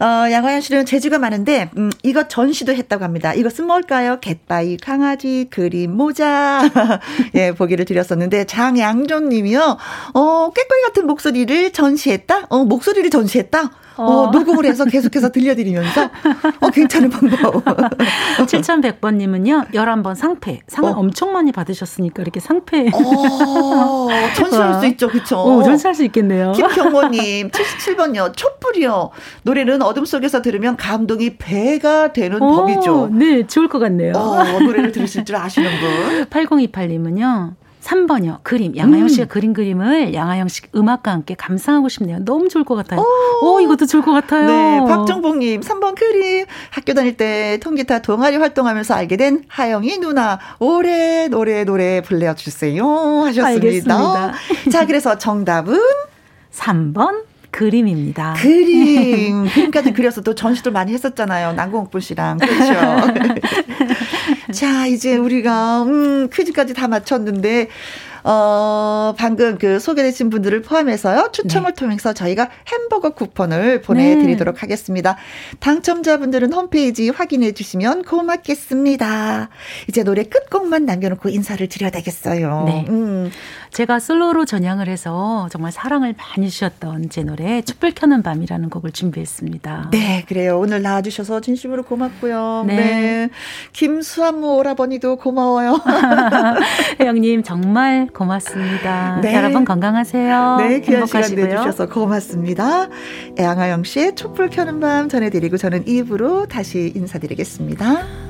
어, 양화영 씨는 재주가 많은데 음, 이거 전시도 했다고 합니다. 이것은 뭘까요? 갯바위 강아지 그림 모자 예 보기를 드렸었는데 장양존 님이요. 어 꾀꼬리 같은 목소리를 전시했다? 어 목소리를 전시했다? 어, 어, 녹음을 해서 계속해서 들려드리면서, 어, 괜찮은 방법. 7100번님은요, 11번 상패. 상을 어. 엄청 많이 받으셨으니까 이렇게 상패. 어, 전시할 수 있죠, 그쵸? 어, 전시할 수 있겠네요. 김경모님, 77번요, 촛불이요. 노래는 어둠 속에서 들으면 감동이 배가 되는 오, 법이죠. 네, 좋을 것 같네요. 어, 노래를 들으실 줄 아시는 분. 8028님은요, 3번이요. 그림. 양하영 씨가 음. 그린 그림을 양하영 씨 음악과 함께 감상하고 싶네요. 너무 좋을 것 같아요. 오, 오 이것도 좋을 것 같아요. 네. 박정복님, 3번 그림. 학교 다닐 때 통기타 동아리 활동하면서 알게 된 하영이 누나. 올해 노래, 노래 불러주세요. 하셨습니다. 알겠습니다. 자, 그래서 정답은? 3번 그림입니다. 그림. 그림까지 그려서 또 전시도 많이 했었잖아요. 남궁옥분 씨랑. 그렇죠. 자, 이제 우리가, 음, 퀴즈까지 다 맞췄는데, 어, 방금 그 소개되신 분들을 포함해서요. 추첨을 네. 통해서 저희가 햄버거 쿠폰을 보내드리도록 네. 하겠습니다. 당첨자분들은 홈페이지 확인해 주시면 고맙겠습니다. 이제 노래 끝곡만 남겨놓고 인사를 드려야 되겠어요. 네. 음. 제가 솔로로 전향을 해서 정말 사랑을 많이 주셨던 제 노래 촛불 켜는 밤이라는 곡을 준비했습니다. 네, 그래요. 오늘 나와주셔서 진심으로 고맙고요. 네. 네. 김수한무 오라버니도 고마워요. 혜영님 정말 고맙습니다. 네. 여러분 건강하세요. 네, 귀한 시간 내주셔서 고맙습니다. 양아영 씨의 촛불 켜는 밤 전해드리고 저는 2부로 다시 인사드리겠습니다.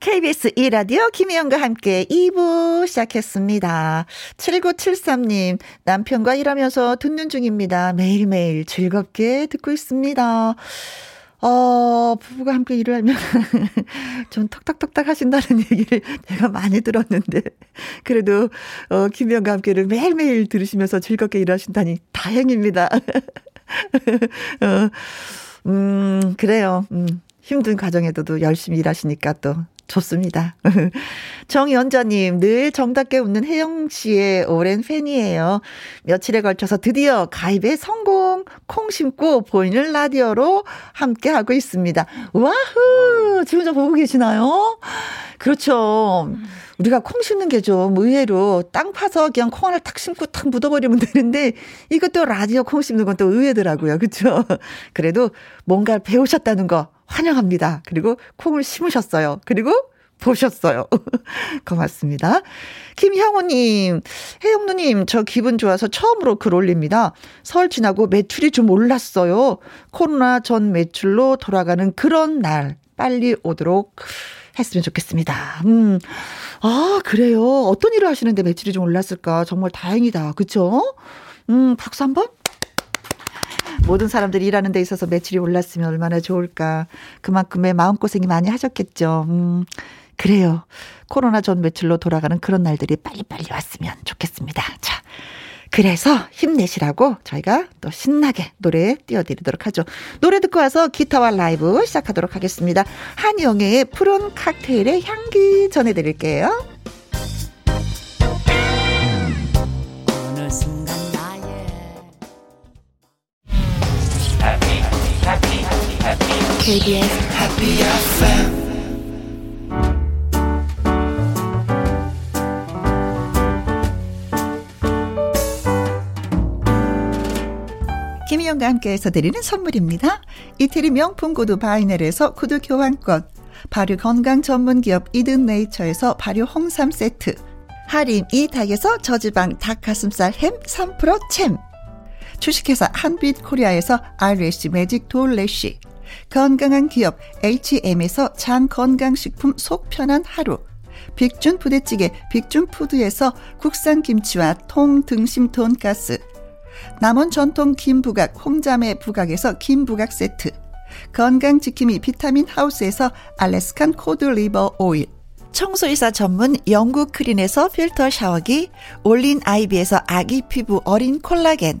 KBS 2라디오 김혜영과 함께 2부 시작했습니다. 7973님, 남편과 일하면서 듣는 중입니다. 매일매일 즐겁게 듣고 있습니다. 어, 부부가 함께 일을 하면 좀 턱턱턱턱 하신다는 얘기를 제가 많이 들었는데 그래도 어, 김영과 함께를 매일매일 들으시면서 즐겁게 일하신다니 다행입니다. 어, 음, 그래요. 음, 힘든 과정에도 열심히 일하시니까 또 좋습니다. 정연자님, 늘 정답게 웃는 혜영 씨의 오랜 팬이에요. 며칠에 걸쳐서 드디어 가입에 성공, 콩 심고 보이는 라디오로 함께하고 있습니다. 와후! 지금 저 보고 계시나요? 그렇죠. 우리가 콩 심는 게 좀 의외로 땅 파서 그냥 콩 하나 탁 심고 탁 묻어버리면 되는데 이것도 라디오 콩 심는 건 또 의외더라고요. 그렇죠? 그래도 뭔가 배우셨다는 거 환영합니다. 그리고 콩을 심으셨어요. 그리고 보셨어요. 고맙습니다. 김형우님, 혜영누님, 저 기분 좋아서 처음으로 글 올립니다. 설 지나고 매출이 좀 올랐어요. 코로나 전 매출로 돌아가는 그런 날 빨리 오도록 했으면 좋겠습니다. 음. 아, 그래요. 어떤 일을 하시는데 매출이 좀 올랐을까? 정말 다행이다. 그쵸? 음, 박수 한 번? 모든 사람들이 일하는 데 있어서 매출이 올랐으면 얼마나 좋을까. 그만큼의 마음고생이 많이 하셨겠죠. 음, 그래요. 코로나 전 매출로 돌아가는 그런 날들이 빨리빨리 왔으면 좋겠습니다. 자. 그래서 힘내시라고 저희가 또 신나게 노래 띄워드리도록 하죠. 노래 듣고 와서 기타와 라이브 시작하도록 하겠습니다. 한영애의 푸른 칵테일의 향기 전해드릴게요. KBS Happy FM 김희영과 함께해서 드리는 선물입니다. 이태리 명품 구두 바이넬에서 구두 교환권, 발효 건강 전문 기업 이든 네이처에서 발효 홍삼 세트, 할인 이 닭에서 저지방 닭가슴살 햄 3% 챔, 주식회사 한빛 코리아에서 아이래쉬 매직 돌래쉬, 건강한 기업 H&M에서 장 건강식품 속 편한 하루, 빅준 부대찌개 빅준푸드에서 국산 김치와 통등심 돈가스. 남원 전통 김부각 홍자매 부각에서 김부각 세트. 건강지킴이 비타민 하우스에서 Alaskan cod liver oil. 청소이사 전문 영국 크린에서 필터 샤워기. 올린 아이비에서 아기 피부 어린 콜라겐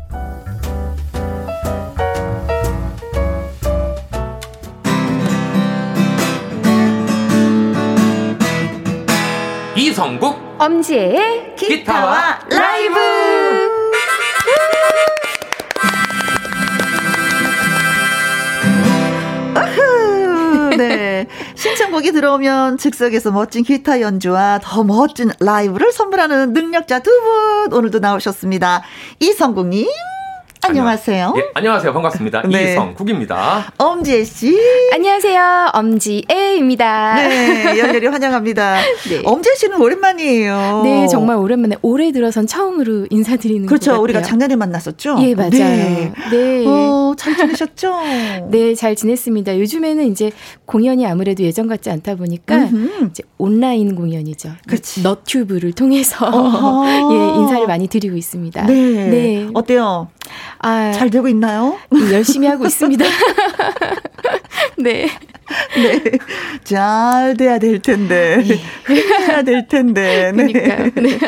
이성국 엄지의 기타와 라이브 아흐, 네. 신청곡이 들어오면 즉석에서 멋진 기타 연주와 더 멋진 라이브를 선물하는 능력자 두 분 오늘도 나오셨습니다. 이성국님. 안녕하세요. 예, 안녕하세요. 반갑습니다. 네. 이성국입니다. 엄지혜 씨. 안녕하세요. 엄지애입니다. 네, 열렬히 환영합니다. 네. 엄지혜 씨는 오랜만이에요. 네, 정말 오랜만에 올해 들어선 처음으로 인사드리는 것 그렇죠. 같아요. 우리가 작년에 만났었죠? 예, 맞아요. 네. 네. 어, 잘 지내셨죠? 네, 잘 지냈습니다. 요즘에는 이제 공연이 아무래도 예전 같지 않다 보니까. 이제 온라인 공연이죠. 그치. 너튜브를 통해서. 예, 인사를 많이 드리고 있습니다. 네. 네. 어때요? 아, 잘 되고 있나요? 열심히 하고 있습니다. 네. 네. 잘 돼야 될 텐데. 해야 될 텐데. 네. 그러니까요. 네.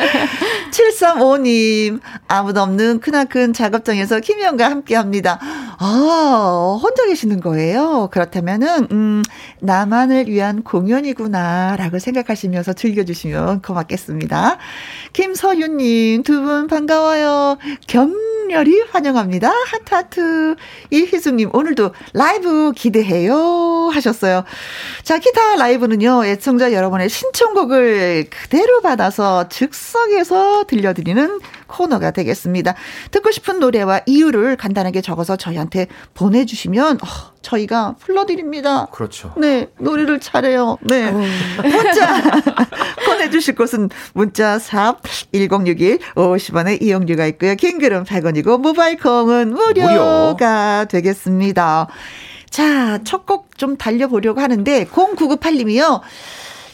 735님, 아무도 없는 크나큰 작업장에서 김희영과 함께 합니다. 아, 혼자 계시는 거예요? 그렇다면은, 음, 나만을 위한 공연이구나, 라고 생각하시면서 즐겨주시면 고맙겠습니다. 김서윤님, 두 분 반가워요. 격렬히 환영합니다. 하트하트. 이희숙님, 오늘도 라이브 기대해요. 하셨 어요. 자, 기타 라이브는요, 애청자 여러분의 신청곡을 그대로 받아서 즉석에서 들려드리는 코너가 되겠습니다. 듣고 싶은 노래와 이유를 간단하게 적어서 저희한테 보내주시면, 어, 저희가 불러드립니다. 그렇죠. 네, 노래를 잘해요. 네. 문자 보내주실 곳은 문자 샵 1061, 50원의 이용료가 있고요. 킹글은 100원이고 모바일 콩은 무료가 되겠습니다. 자, 첫 곡 좀 달려보려고 하는데 0998님이요.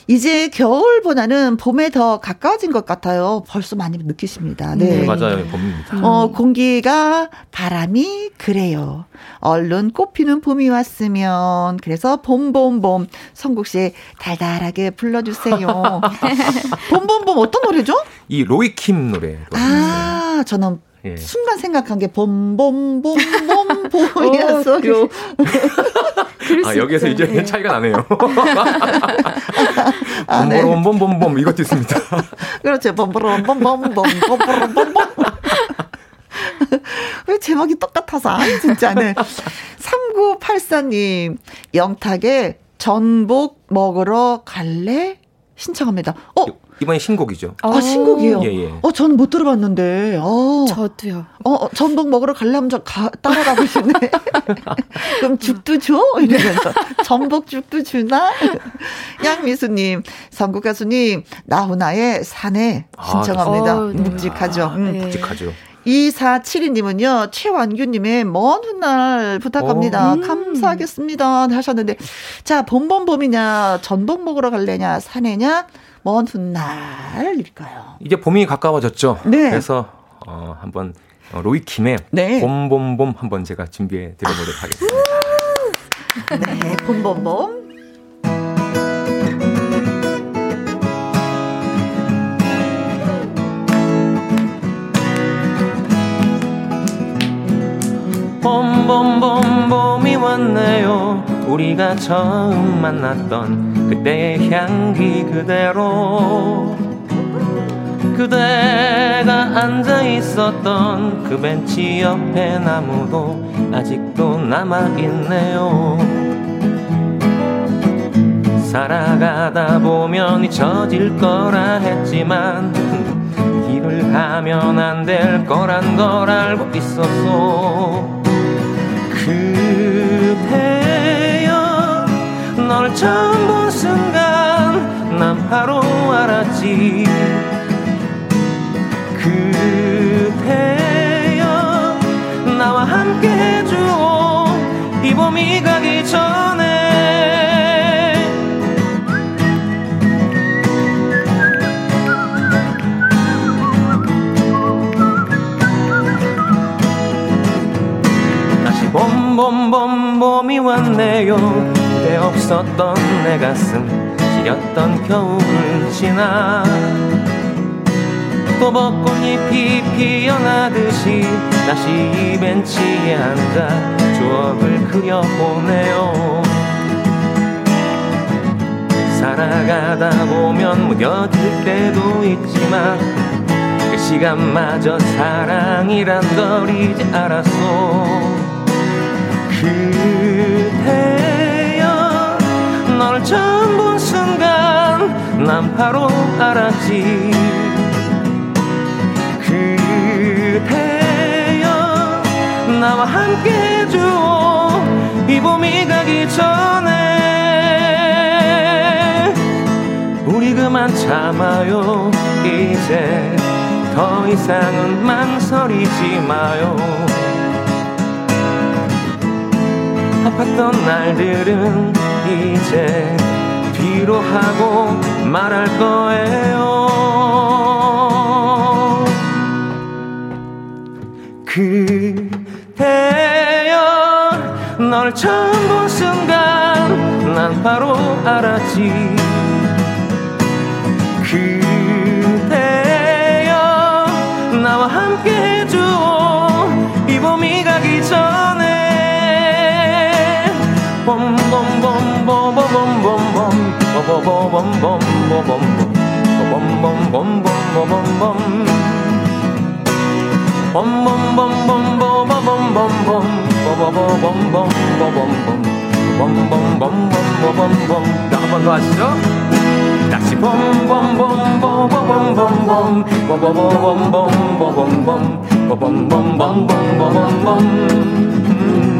이제 겨울보다는 봄에 더 가까워진 것 같아요. 벌써 많이 느끼십니다. 네. 네, 맞아요. 봄입니다. 어, 공기가 바람이 그래요. 얼른 꽃피는 봄이 왔으면 그래서 봄봄봄 성국 씨 달달하게 불러주세요. 봄봄봄 어떤 노래죠? 이 로이킴 노래. 아, 저는 예. 순간 생각한 게 봄봄봄봄 봄이었어요. 아, 여기에서 이제 네. 차이가 나네요. 아, 네. 봄봄봄봄봄 이것도 있습니다. 그렇죠. 봄봄봄봄봄 봄봄봄봄. 왜 제목이 똑같아서 아 진짜 네. 3984님 영탁의 전복 먹으러 갈래? 신청합니다. 어, 이번에 신곡이죠. 아 신곡이에요. 예, 예. 어, 저는 못 들어봤는데. 어, 저도요. 어, 어, 전복 먹으러 가려면 저 가, 따라가고 싶네. 그럼 죽도 줘? 이러면서. 전복 죽도 주나? 양미수님, 선국 가수님, 나훈아의 산에 신청합니다. 아, 네. 묵직하죠. 아, 음. 네. 묵직하죠. 2472님은요, 최완규님의 먼 훗날 부탁합니다. 오. 음. 감사하겠습니다. 하셨는데, 자, 봄봄봄이냐, 전복 먹으러 갈래냐, 산에냐, 먼 훗날일까요? 이제 봄이 가까워졌죠. 네. 그래서 어, 한번 어, 로이 킴의 네. 봄봄봄 한번 제가 준비해 드려보도록 하겠습니다. 네, 봄봄봄. 봄봄봄 봄이 왔네요 우리가 처음 만났던 그때의 향기 그대로. 그대가 앉아 있었던 그 벤치 옆에 나무도 아직도 남아있네요. 살아가다 보면 잊혀질 거라 했지만 일을 하면 안 될 거란 걸 알고 있었어 널 처음 본 순간 난 바로 알았지. 그대여 나와 함께 해줘 이 봄이 가기 전에. 다시 봄봄봄 봄이 왔네요 없었던 내 가슴 시렸던 겨울을 지나. 또 벚꽃잎이 피어나듯이 다시 이 벤치에 앉아 추억을 그려보네요. 살아가다 보면 무뎌질 때도 있지만 그 시간마저 사랑이란 걸 이제 알았어 그 널 처음 본 순간 난 바로 알았지. 그대여 나와 함께 해줘 이 봄이 가기 전에 우리 그만 참아요. 이제 더 이상은 망설이지 마요. 아팠던 날들은 이제 뒤로 하고 말할 거예요. 그대여 널 처음 본 순간 난 바로 알았지. 그대여 나와 함께 해줘 이 봄이 가기 전에 봄 한번 더 하시죠. 다시 봄봄봄봄봄봄봄 봄봄봄봄봄봄봄 봄봄봄봄봄봄봄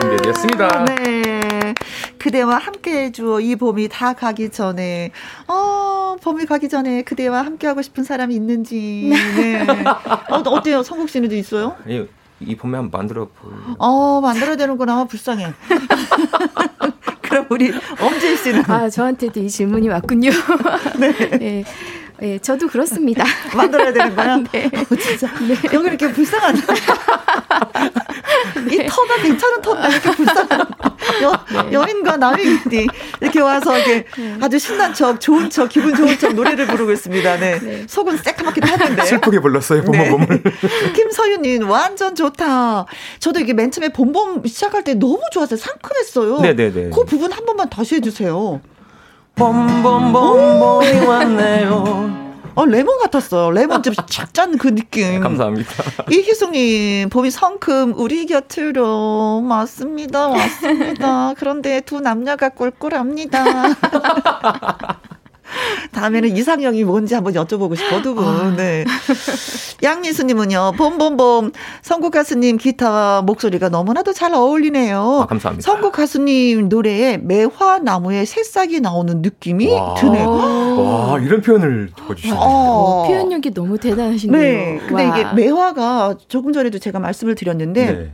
준비됐습니다. 네. 그대와 함께 해줘. 이 봄이 다 가기 전에. 어, 봄이 가기 전에 그대와 함께 하고 싶은 사람이 있는지. 네. 어, 어때요? 성국 씨는도 있어요? 이, 이 봄에 한번 만들어 볼. 어, 만들어야 되는구나. 불쌍해. 그럼 우리 엄지희 씨는 아, 저한테도 이 질문이 왔군요. 네. 네. 네, 저도 그렇습니다. 만들어야 되는 거야? 네. 어, 진짜. 여기 이렇게 불쌍한. 이 터가 괜찮은 터가 이렇게 불쌍한. 여, 여인과 남인이 이렇게 와서 이렇게 아주 신난 척, 좋은 척, 기분 좋은 척 노래를 부르고 있습니다. 네. 속은 새까맣게 타는데. 슬프게 불렀어요, 봄봄봄을. 김서윤님, 완전 좋다. 저도 이게 맨 처음에 봄봄 시작할 때 너무 좋았어요. 상큼했어요. 네네네. 그 부분 한 번만 다시 해주세요. 봄봄봄봄이 왔네요. 어, 레몬 같았어요. 레몬 좀착짠그 느낌. 네, 감사합니다. 이희숙님, 봄이 성큼 우리 곁으로 맞습니다. 왔습니다. 그런데 두 남녀가 꿀꿀합니다. 다음에는 이상형이 뭔지 한번 여쭤보고 싶어, 두 분. 아. 네. 양미수님은요, 봄봄봄, 성국 가수님 기타 목소리가 너무나도 잘 어울리네요. 아, 감사합니다. 성국 가수님 노래에 매화나무의 새싹이 나오는 느낌이 와. 드네요. 와, 이런 표현을 적어주시네요. 어. 어, 표현력이 너무 대단하시네요. 네. 근데 와. 이게 매화가 조금 전에도 제가 말씀을 드렸는데, 네.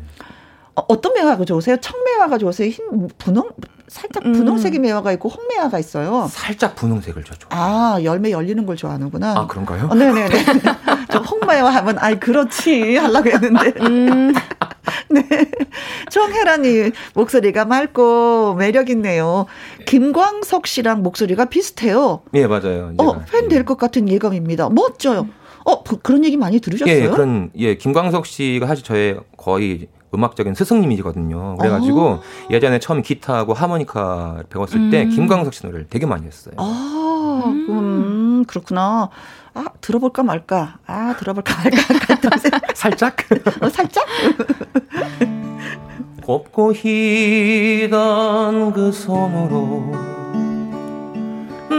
어, 어떤 매화가 좋으세요? 청매화가 좋으세요? 흰 분홍 살짝 음. 분홍색의 매화가 있고 홍매화가 있어요. 살짝 분홍색을 줘아 열매 열리는 걸 좋아하는구나. 아, 그런가요? 어, 네네네. 저 홍매화 하면 아이 그렇지 하려고 했는데. 음, 네. 정혜란이 목소리가 맑고 매력 있네요. 김광석 씨랑 목소리가 비슷해요. 예, 맞아요. 어 팬 될 것 같은 예감입니다. 멋져요. 어 그, 런 얘기 많이 들으셨어요? 예, 그런 예 김광석 씨가 사실 저의 거의 음악적인 스승님이거든요. 그래가지고 어. 예전에 처음 기타하고 하모니카 배웠을 때 음. 김광석 씨 노래를 되게 많이 했어요. 아, 음, 그렇구나. 아, 들어볼까 말까. 아, 들어볼까 말까. 살짝 어, 살짝? 곱고 희던 그 손으로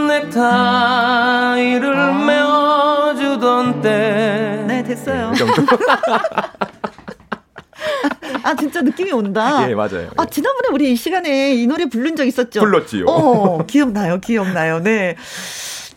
넥타이를 아. 메어주던 때. 네, 됐어요. 아, 진짜 느낌이 온다. 예, 맞아요. 아, 지난번에 우리 이 시간에 이 노래 부른 적 있었죠? 불렀지요. 어, 기억나요, 기억나요. 네.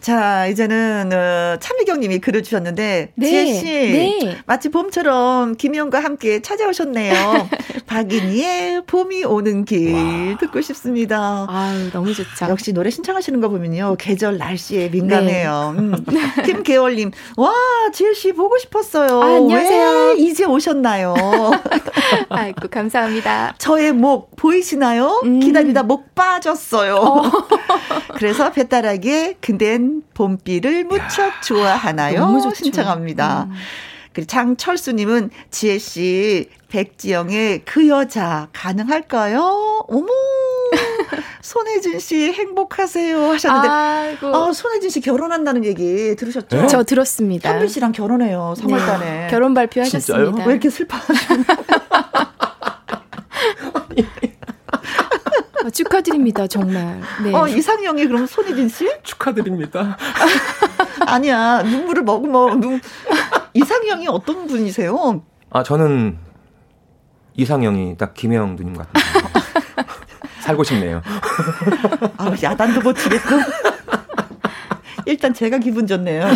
자, 이제는, 어, 차미경 님이 글을 주셨는데, 네, 지혜 씨. 네. 마치 봄처럼 김희영과 함께 찾아오셨네요. 박인희의 봄이 오는 길 듣고 싶습니다. 아유, 너무 좋죠. 역시 노래 신청하시는 거 보면요. 계절 날씨에 민감해요. 음. 김계월 님, 와, 지혜 씨 보고 싶었어요. 아, 안녕하세요. 왜 이제 오셨나요? 아이고, 감사합니다. 저의 목 보이시나요? 음. 기다리다 목 빠졌어요. 그래서 배따라기에 그댄 봄비를 무척 좋아하나요? 너무 좋죠. 신청합니다. 음. 그리고 장철수님은 지혜 씨 백지영의 그 여자 가능할까요? 어머 손혜진 씨 행복하세요 하셨는데 아이고. 아, 손혜진 씨 결혼한다는 얘기 들으셨죠? 네? 저 들었습니다. 현빈 씨랑 결혼해요 3월 달에. 네, 결혼 발표하셨습니다. 진짜요? 왜 이렇게 슬퍼하시는? 아, 축하드립니다, 정말. 네. 어 이상형이 그럼 손혜진 씨? 축하드립니다. 아니야 눈물을 머금어 눈 이상형이 어떤 분이세요? 아, 저는 이상형이 딱 김혜영 누님 같아요. 살고 싶네요. 아 야단도 못 치겠고. 일단 제가 기분 좋네요.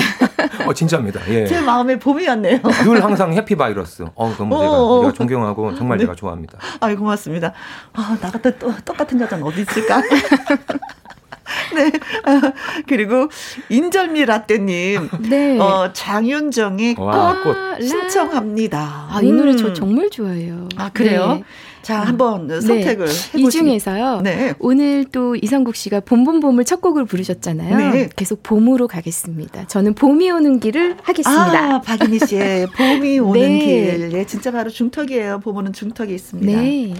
어, 진짜입니다. 예. 제 마음에 봄이 왔네요. 늘 항상 해피 바이러스. 어, 너무 제가, 어어. 제가 존경하고 정말 네. 제가 좋아합니다. 아이 고맙습니다. 아, 나 같은 또 똑같은 여자는 어디 있을까? 네. 아, 그리고 인절미 라떼님, 네. 어, 장윤정의 와, 꽃. 라. 신청합니다. 아, 이 노래 음. 저 정말 좋아해요. 아 그래요? 네. 자 한번 선택을 해보시. 이 중에서요. 네. 오늘 또 이성국 씨가 봄봄봄을 첫 곡을 부르셨잖아요. 네. 계속 봄으로 가겠습니다. 저는 봄이 오는 길을 하겠습니다. 아, 박인희 씨의 봄이 오는 네. 길. 예, 진짜 바로 중턱이에요. 봄 오는 중턱이 있습니다. 네.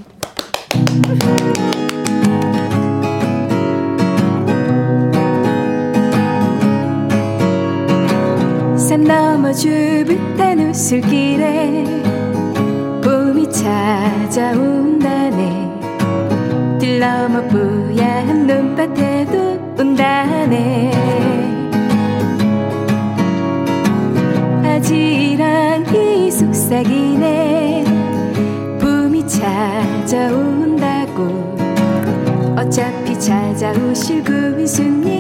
산 넘어 주붓한 웃을 길에 봄이 찾아온다네. 들 넘어 뽀얀 눈밭에도 온다네. 아지랑이 속삭이네. 봄이 찾아온다고. 어차피 찾아오실 군수님이기에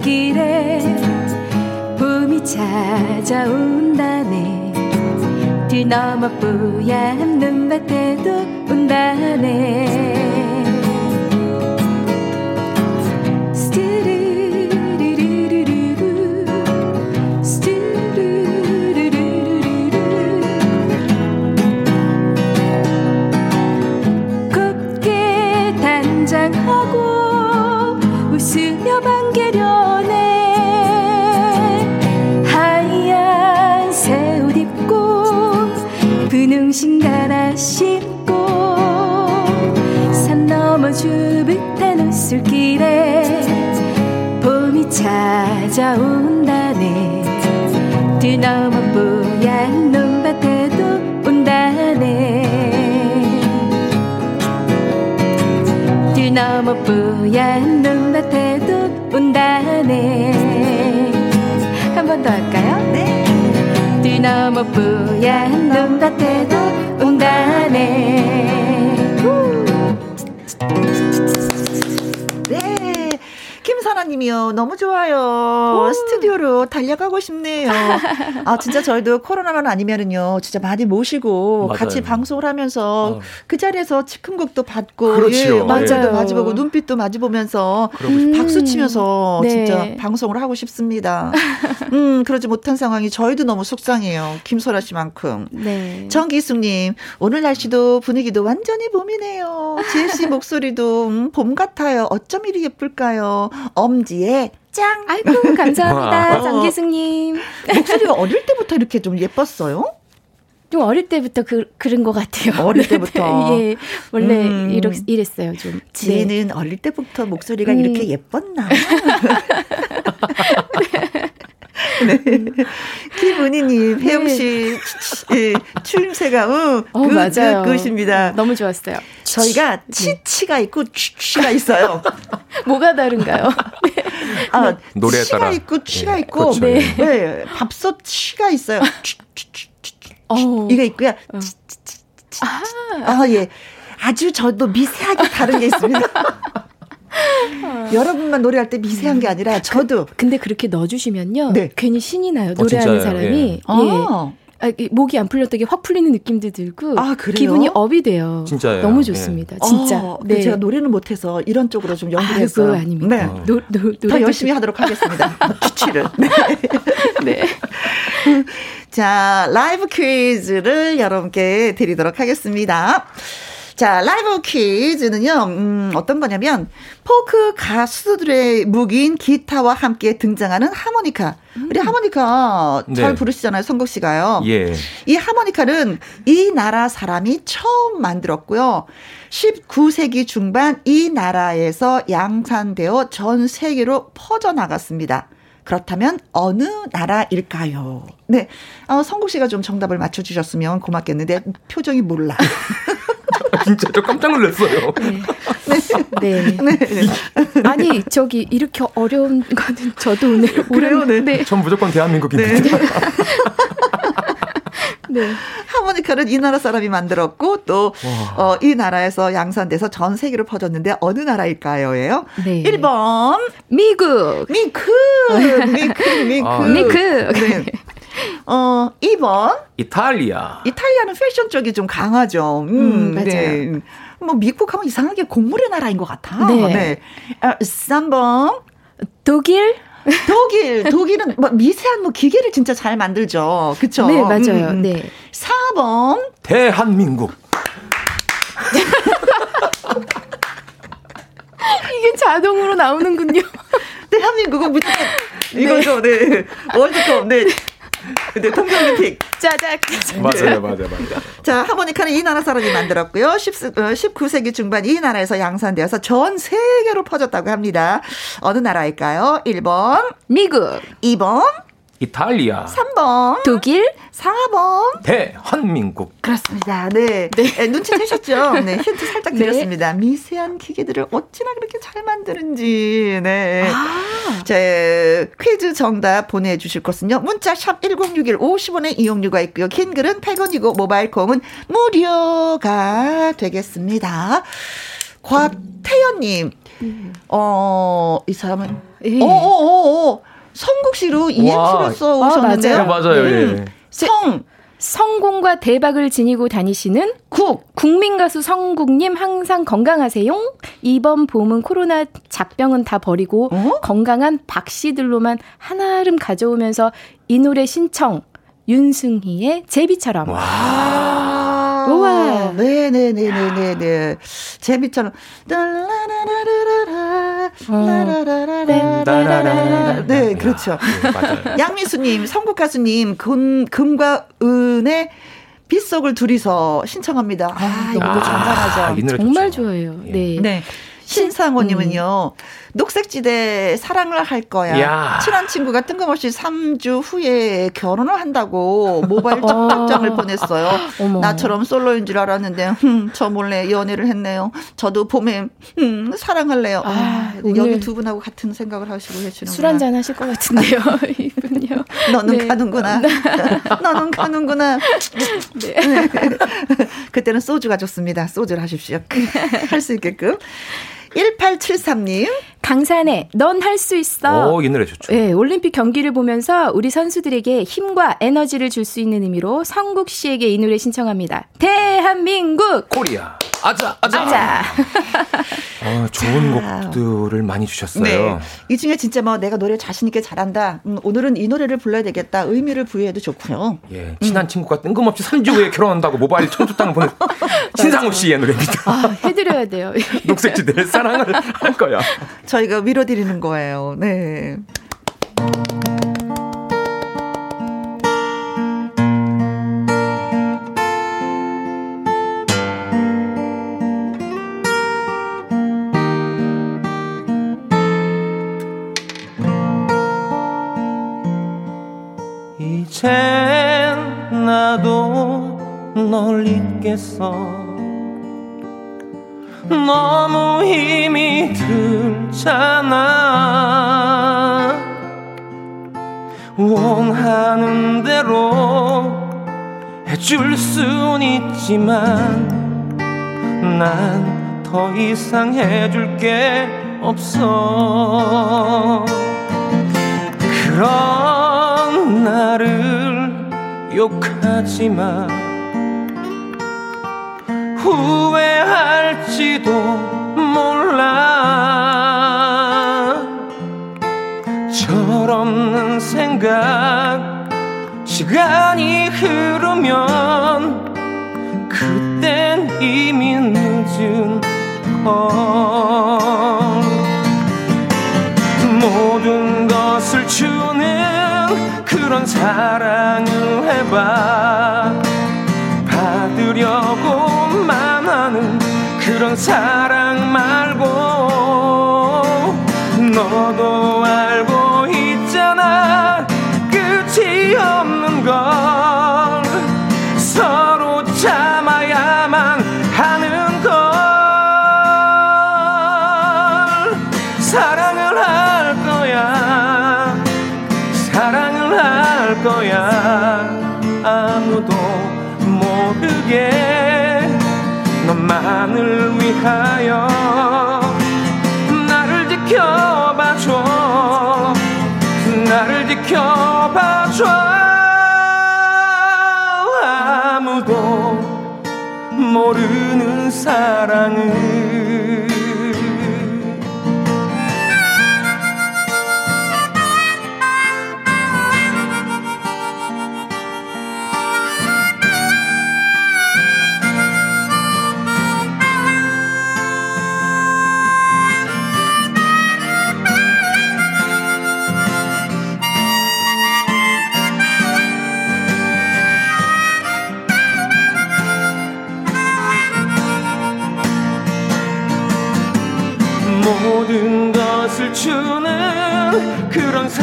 길에 봄이 찾아온다네. 들 넘어 뽀얀 눈밭에도 온다네 찾아온다네 들 넘어 뽀얀 눈밭에도 온다네 들 넘어 뽀얀 눈밭에도 온다네 한 번 더 할까요? 네. 들 넘어 뽀얀 눈밭에도 온다네 김선아님이요. 너무 좋아요. 스튜디오로 달려가고 싶네요. 아, 진짜 저희도 코로나만 아니면은요. 진짜 많이 모시고 맞아요. 같이 방송을 하면서 어. 그 자리에서 즉흥곡도 받고. 그렇지요. 예, 맞아요. 맞아요. 마주보고 눈빛도 마주보면서 싶어요. 박수 치면서 네. 진짜 방송을 하고 싶습니다. 음, 그러지 못한 상황이 저희도 너무 속상해요. 김소라 씨만큼. 네. 정기숙님, 오늘 날씨도 분위기도 완전히 봄이네요. 지혜 씨 목소리도 음, 봄 같아요. 어쩜 이리 예쁠까요? 엄지의 짱! 아이고 감사합니다 와. 장기숙님 목소리가 어릴 때부터 이렇게 좀 예뻤어요? 좀 어릴 때부터 그, 그런 것 같아요. 어릴 때부터? 예. 원래 음. 이러, 이랬어요, 좀. 지혜는 네. 어릴 때부터 목소리가 음. 이렇게 예뻤나? 네. 김은희님, 혜영 씨, 네. 추임새가, 응, 어, 그, 맞아요. 그, 그것입니다. 너무 좋았어요. 저희가 치치가 있고 취취가 있어요. 뭐가 다른가요? 네. 아, 노래에 치가 따라. 있고 취가 네. 있고, 그렇죠. 네. 네. 밥솥 취가 있어요. 취, 취, 취, 취, 취. 어. 이거 있고요. 어. 아. 아, 예. 아주 저도 미세하게 다른 게 있습니다. 여러분만 노래할 때 미세한 게 아니라 저도. 근데 그렇게 넣어주시면요. 네. 괜히 신이 나요. 어, 노래하는 어, 사람이. 예. 아. 아, 목이 안 풀렸던 게 확 풀리는 느낌도 들고 아, 기분이 업이 돼요. 진짜요? 너무 좋습니다. 네. 진짜. 어, 네. 제가 노래는 못해서 이런 쪽으로 좀 연구했어요. 아, 아닙니다. 네. 어. 노, 노, 더 열심히 하도록 하겠습니다. 추치를. 네. 네. 자, 라이브 퀴즈를 여러분께 드리도록 하겠습니다. 자, 라이브 퀴즈는요, 음, 어떤 거냐면, 포크 가수들의 무기인 기타와 함께 등장하는 하모니카. 우리 하모니카 잘 네. 부르시잖아요, 성국 씨가요. 예. 이 하모니카는 이 나라 사람이 처음 만들었고요. 19세기 중반 이 나라에서 양산되어 전 세계로 퍼져나갔습니다. 그렇다면 어느 나라일까요? 네. 어, 성국 씨가 좀 정답을 맞춰주셨으면 고맙겠는데, 표정이 몰라. 진짜 저 깜짝 놀랐어요. 네. 네. 네. 아니 저기 이렇게 어려운 거는 저도 오늘 그래요. 네. 네. 전 무조건 대한민국인데. 네. 네. 하모니카는 이 나라 사람이 만들었고 또 어, 이 나라에서 양산돼서 전 세계로 퍼졌는데 어느 나라일까요?예요. 네. 1번 미국. 미국. 미국. 미국. 아, 미국. 네. 어, 2번. 이탈리아. 이탈리아는 패션 쪽이 좀 강하죠. 음, 음 맞아요. 네. 뭐 미국 하면 이상하게 곡물의 나라인 것 같아. 네. 네. 아, 3번. 독일. 독일, 독일은 뭐 미세한 뭐 기계를 진짜 잘 만들죠. 그쵸? 네, 맞아요. 음. 네. 4번. 대한민국. 이게 자동으로 나오는군요. 대한민국은 무조건 이거죠. 네. 월드컵. 네. 근데 통경림픽. 짜작. 맞아요, 맞아요, 맞아요. 자, 하모니카는 이 나라 사람이 만들었고요. 10, 19세기 어, 중반 이 나라에서 양산되어서 전 세계로 퍼졌다고 합니다. 어느 나라일까요? 1번. 미국. 2번. 이탈리아. 3번. 독일. 4번. 대한민국. 그렇습니다. 네. 네. 네 눈치채셨죠? 네. 힌트 살짝 네. 드렸습니다. 네. 미세한 기계들을 어찌나 그렇게 잘 만드는지. 네. 아. 자, 퀴즈 정답 보내주실 것은요. 문자 샵 1061 50원의 이용료가 있고요. 긴 글은 100원이고 모바일 콩은 무료가 되겠습니다. 곽태연님. 음. 어, 이 사람은. 예. 어어어어. 성국 씨로 EMC로 써 오셨는데요. 아, 맞아요. 맞아요. 음. 예. 성 성공과 대박을 지니고 다니시는 국 국민 가수 성국님 항상 건강하세요. 이번 봄은 코로나 잡병은 다 버리고 어? 건강한 박씨들로만 한아름 가져오면서 이 노래 신청 윤승희의 제비처럼. 와. 우와. 네네네네네네. 제비처럼. 어. 네, 그렇죠. 양미수님, 성국 가수님, 금, 금과 은의 빗속을 둘이서 신청합니다. 아, 이거 아, 정말하죠. 정말 좋아요. 네. 네. 신상호님은요, 음. 녹색지대 사랑을 할 거야. 야. 친한 친구가 뜬금없이 3주 후에 결혼을 한다고 모바일 짝짝장을 보냈어요. 어머. 나처럼 솔로인 줄 알았는데, 흠, 저 몰래 연애를 했네요. 저도 봄에, 음, 사랑할래요. 아, 아 여기 두 분하고 같은 생각을 하시고 계시는 술 한잔 하실 것 같은데요, 이분요. 너는 네. 가는구나. 너는 가는구나. 네. 그때는 소주가 좋습니다. 소주를 하십시오. 할 수 있게끔. 1873님. 강산에 넌할 수 있어. 오, 이 노래 좋죠. 네, 올림픽 경기를 보면서 우리 선수들에게 힘과 에너지를 줄 수 있는 의미로 성국 씨에게 이 노래 신청합니다. 대한민국. 코리아. 아자, 아자. 아자. 어, 좋은 곡들을 많이 주셨어요. 네. 이 중에 진짜 뭐 내가 노래 자신있게 잘한다. 음, 오늘은 이 노래를 불러야 되겠다. 의미를 부여해도 좋고요. 예. 친한 음. 친구가 뜬금없이 3주 후에 결혼한다고 모바일 천주땅을 보내 신상호 씨의 노래입니다. 아, 해드려야 돼요. 녹색지대를 자랑을 할 거야. 저희가 밀어드리는 거예요. 네. 이젠 나도 널 잊겠어 너무 힘이 들잖아. 원하는 대로 해줄 순 있지만 난 더 이상 해줄 게 없어. 그런 나를 욕하지 마. 후회 할지도 몰라. 철없는 생각 시간이 흐르면 그땐 이미 늦은 걸. 모든 것을 주는 그런 사랑을 해봐 사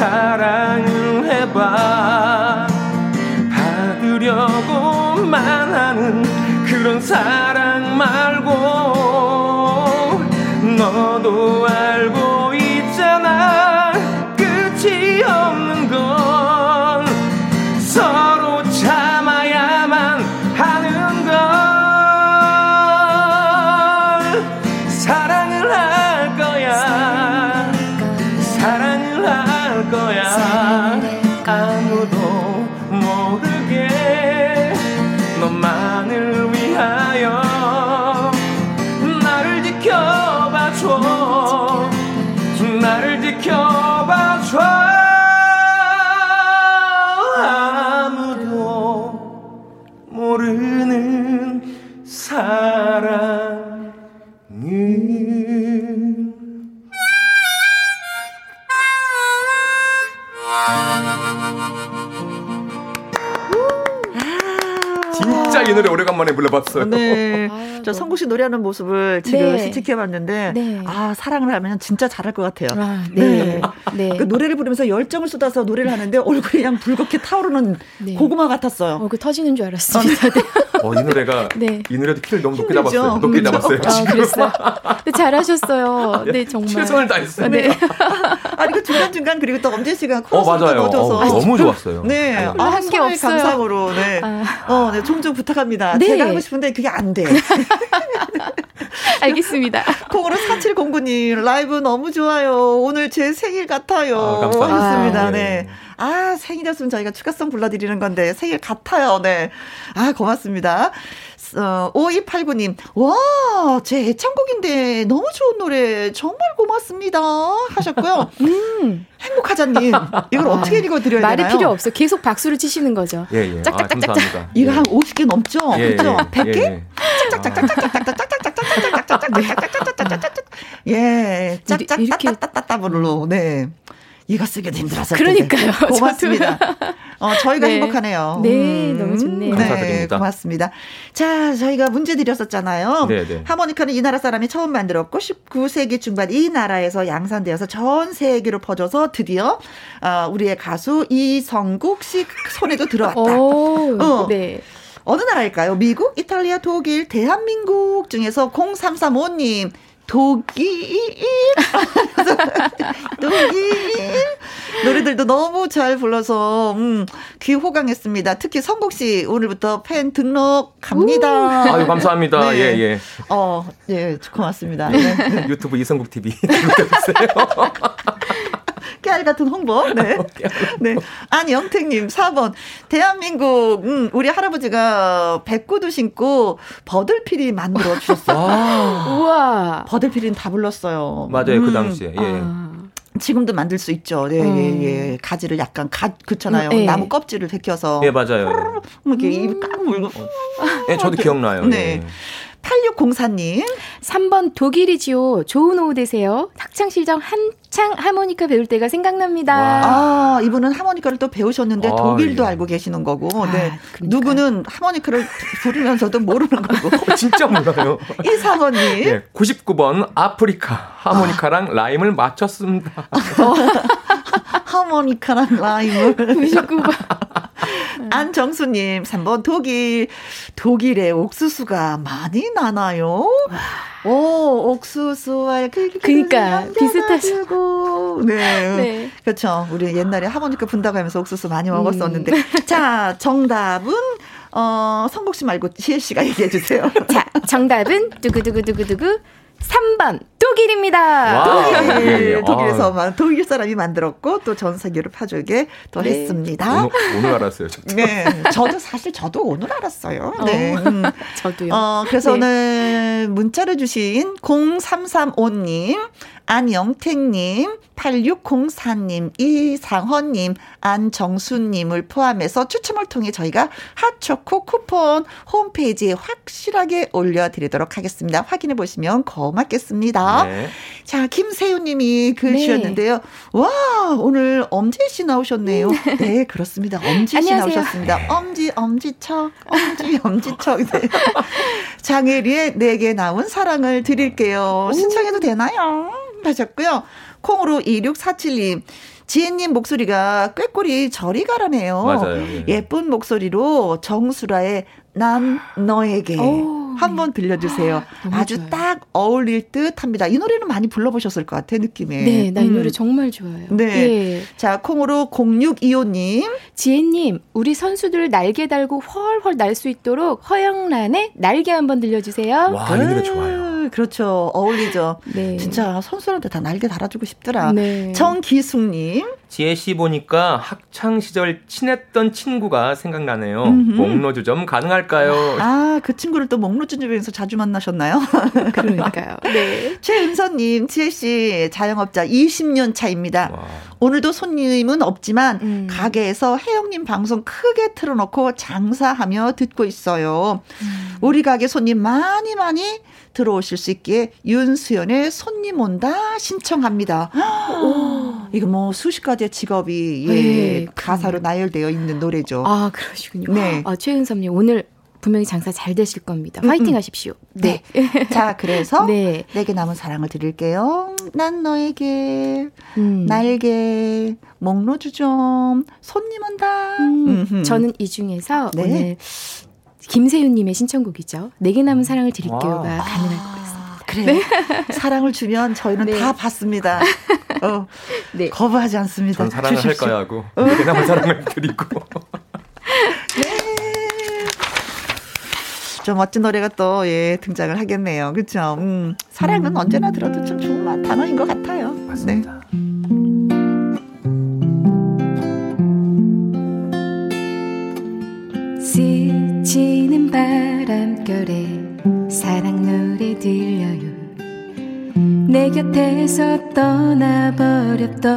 사랑을 해봐. 받으려고만 하는 그런 사랑 말고 너도 노래 오래간만에 불러봤어요. 네. 아, 저 성구 씨 노래하는 모습을 지금 네. 지켜봤는데, 네. 아, 사랑을 하면 진짜 잘할 것 같아요. 아, 네. 네. 그 노래를 부르면서 열정을 쏟아서 노래를 하는데 얼굴이 그냥 붉게 타오르는 네. 고구마 같았어요. 어, 그 터지는 줄 알았습니다. 네. 어, 이 노래가 네. 이 노래도 키를 너무 높게 힘들죠? 잡았어요. 높게 그렇죠? 잡았어요. 아, 그랬어요. 네, 잘하셨어요. 네, 정말. 최선을 다했어요. 네. 아니, 그 중간 중간 그리고 또 엄재 씨가 어 코러스도 맞아요. 넣어줘서. 어, 너무 좋았어요. 네. 어. 아, 한게 서로의 없어요. 감상으로, 네. 아. 어, 네. 종종 부탁합니다. 네. 제가 하고 싶은데 그게 안 돼. 알겠습니다. 콩으로 4709님, 라이브 너무 좋아요. 오늘 제 생일 같아요. 아, 감사합니다. 하셨습니다. 아, 네. 네. 아, 생일이었으면 저희가 축하성 불러드리는 건데, 생일 같아요. 네. 아, 고맙습니다. 어, 5289님, 와, 제 애창곡인데 너무 좋은 노래 정말 고맙습니다. 하셨고요. 음. 행복하자님, 이걸 어떻게 읽어드려야 말이 되나요? 필요 없어. 계속 박수를 치시는 거죠. 예, 예. 아, 짝짝짝짝짝. 감사합니다. 이거 예. 한 50개 넘죠? 예, 그죠? 예, 100개? 예, 예. 예, 네. 이거 쓰기도 힘들어서. 그러니까요. 고맙습니다. 어, 저희가 네. 행복하네요. 네, 너무 좋네요. 네, 감사드립니다. 고맙습니다. 자, 저희가 문제 드렸었잖아요. 네, 네. 하모니카는 이 나라 사람이 처음 만들었고 19세기 중반 이 나라에서 양산되어서 전 세계로 퍼져서 드디어 어, 우리의 가수 이성국 씨 손에도 들어왔다. 오, 어. 네. 어느 나라일까요? 미국, 이탈리아, 독일, 대한민국 중에서 0335님 독일 독일 노래들도 너무 잘 불러서 음, 귀 호강했습니다. 특히 성국 씨 오늘부터 팬 등록 갑니다. 아유 감사합니다. 네. 예 예. 어, 예, 고맙습니다. 네. 유튜브 이성국 TV 구독해주세요. 깨알 같은 홍보. 네. 네. 안영택님, 4번. 대한민국, 음, 우리 할아버지가 백구두 신고 버들피리 만들어 주셨어요. 아, 우와. 버들피리는 다 불렀어요. 맞아요 그 음, 당시에. 예. 아. 지금도 만들 수 있죠. 네, 음. 예, 예. 가지를 약간 갓, 그렇잖아요. 음, 예. 나무 껍질을 벗겨서. 예 맞아요. 이렇게 입 까물고. 예 저도 기억나요. 네. 예. 8604님. 3번 독일이지요. 좋은 오후 되세요. 학창시절 한 창 하모니카 배울 때가 생각납니다. 아, 이분은 하모니카를 또 배우셨는데 아, 독일도 예. 알고 계시는 거고. 아, 네. 그러니까요. 누구는 하모니카를 부르면서도 모르는 거고. 어, 진짜 몰라요. 이상원님. 예, 99번 아프리카 하모니카랑 라임을 맞췄습니다. 하모니카랑 라임을. 99번. 안정수님, 3번 독일. 독일의 옥수수가 많이 나나요? 오, 옥수수와 그, 그니까, 비슷하죠. 네. 네. 그렇죠. 우리 옛날에 하모니카 분다고 하면서 옥수수 많이 먹었었는데. 자, 정답은, 어, 성국 씨 말고 지혜 씨가 얘기해 주세요. 자, 정답은 두구두구두구두구 3번 독일입니다. 와. 독일, 예, 예. 독일에서 아. 만 독일 사람이 만들었고 또 전 세계로 파주게 또 네. 했습니다. 오늘, 오늘 알았어요. 저도. 네, 저도 사실 저도 오늘 알았어요. 네. 음. 저도요. 어, 그래서 네. 오늘 문자를 주신 0335님, 안영택님, 8604님, 이상헌님, 안정수님을 포함해서 추첨을 통해 저희가 핫초코 쿠폰 홈페이지에 확실하게 올려드리도록 하겠습니다. 확인해 보시면 고맙겠습니다. 네. 자, 김세윤님이 글 네. 주셨는데요. 와, 오늘 엄지 씨 나오셨네요. 네, 그렇습니다. 엄지 씨. 나오셨습니다. 엄지, 엄지척, 엄지, 엄지척. 네. 장혜리의 내게 나온 사랑을 드릴게요. 신청해도 되나요? 하셨고요. 콩으로 2647님. 지혜님 목소리가 꾀꼬리 저리 가라네요. 맞아요. 예. 예쁜 목소리로 정수라의 난 너에게 오. 한번 들려주세요. 너무 아주 좋아요. 딱 어울릴 듯 합니다. 이 노래는 많이 불러보셨을 것 같아요, 느낌에. 네, 나이 음. 노래 정말 좋아요. 네. 예. 자, 콩으로 0625님. 지혜님, 우리 선수들 날개 달고 훨훨 날 수 있도록 허영란의 날개 한번 들려주세요. 와, 이 노래 좋아요. 아, 그렇죠. 어울리죠. 네. 진짜 선수한테 다 날개 달아주고 싶더라. 네. 정기숙님. 지혜 씨 보니까 학창 시절 친했던 친구가 생각나네요. 음흠. 목로주 점 가능할까요? 아, 그 친구를 또 목로주집에서 자주 만나셨나요? 그러니까요. 네. 최은서님, 지혜씨, 자영업자 20년 차입니다. 와. 오늘도 손님은 없지만 음. 가게에서 혜영님 방송 크게 틀어놓고 장사하며 듣고 있어요. 우리 가게 손님 많이 많이 들어오실 수 있기에 윤수연의 손님 온다 신청합니다. 이거 뭐 수십 가지의 직업이 예, 네, 가사로 나열되어 있는 노래죠. 아, 그러시군요. 네. 아, 최은섭님, 오늘 분명히 장사 잘 되실 겁니다. 음, 화이팅 음. 하십시오. 네. 자, 그래서 네. 내게 남은 사랑을 드릴게요. 난 너에게 음. 날개 목로주 좀 손님 온다. 음. 저는 이 중에서 네. 오늘 김세윤님의 신청곡이죠. 내게 남은 사랑을 드릴게요가 와. 가능할 것 같습니다. 그래요. 사랑을 주면 저희는 네. 다 받습니다. 어, 네. 거부하지 않습니다. 전 사랑을 주십시오. 할까요 하고 내게 남은 사랑을 드리고 좀 멋진 노래가 또 예, 등장을 하겠네요. 그렇죠? 음, 사랑은 언제나 들어도 좀 좋은 말- 단어인 것 같아요. 맞습니다. 스 내 곁에서 떠나버렸던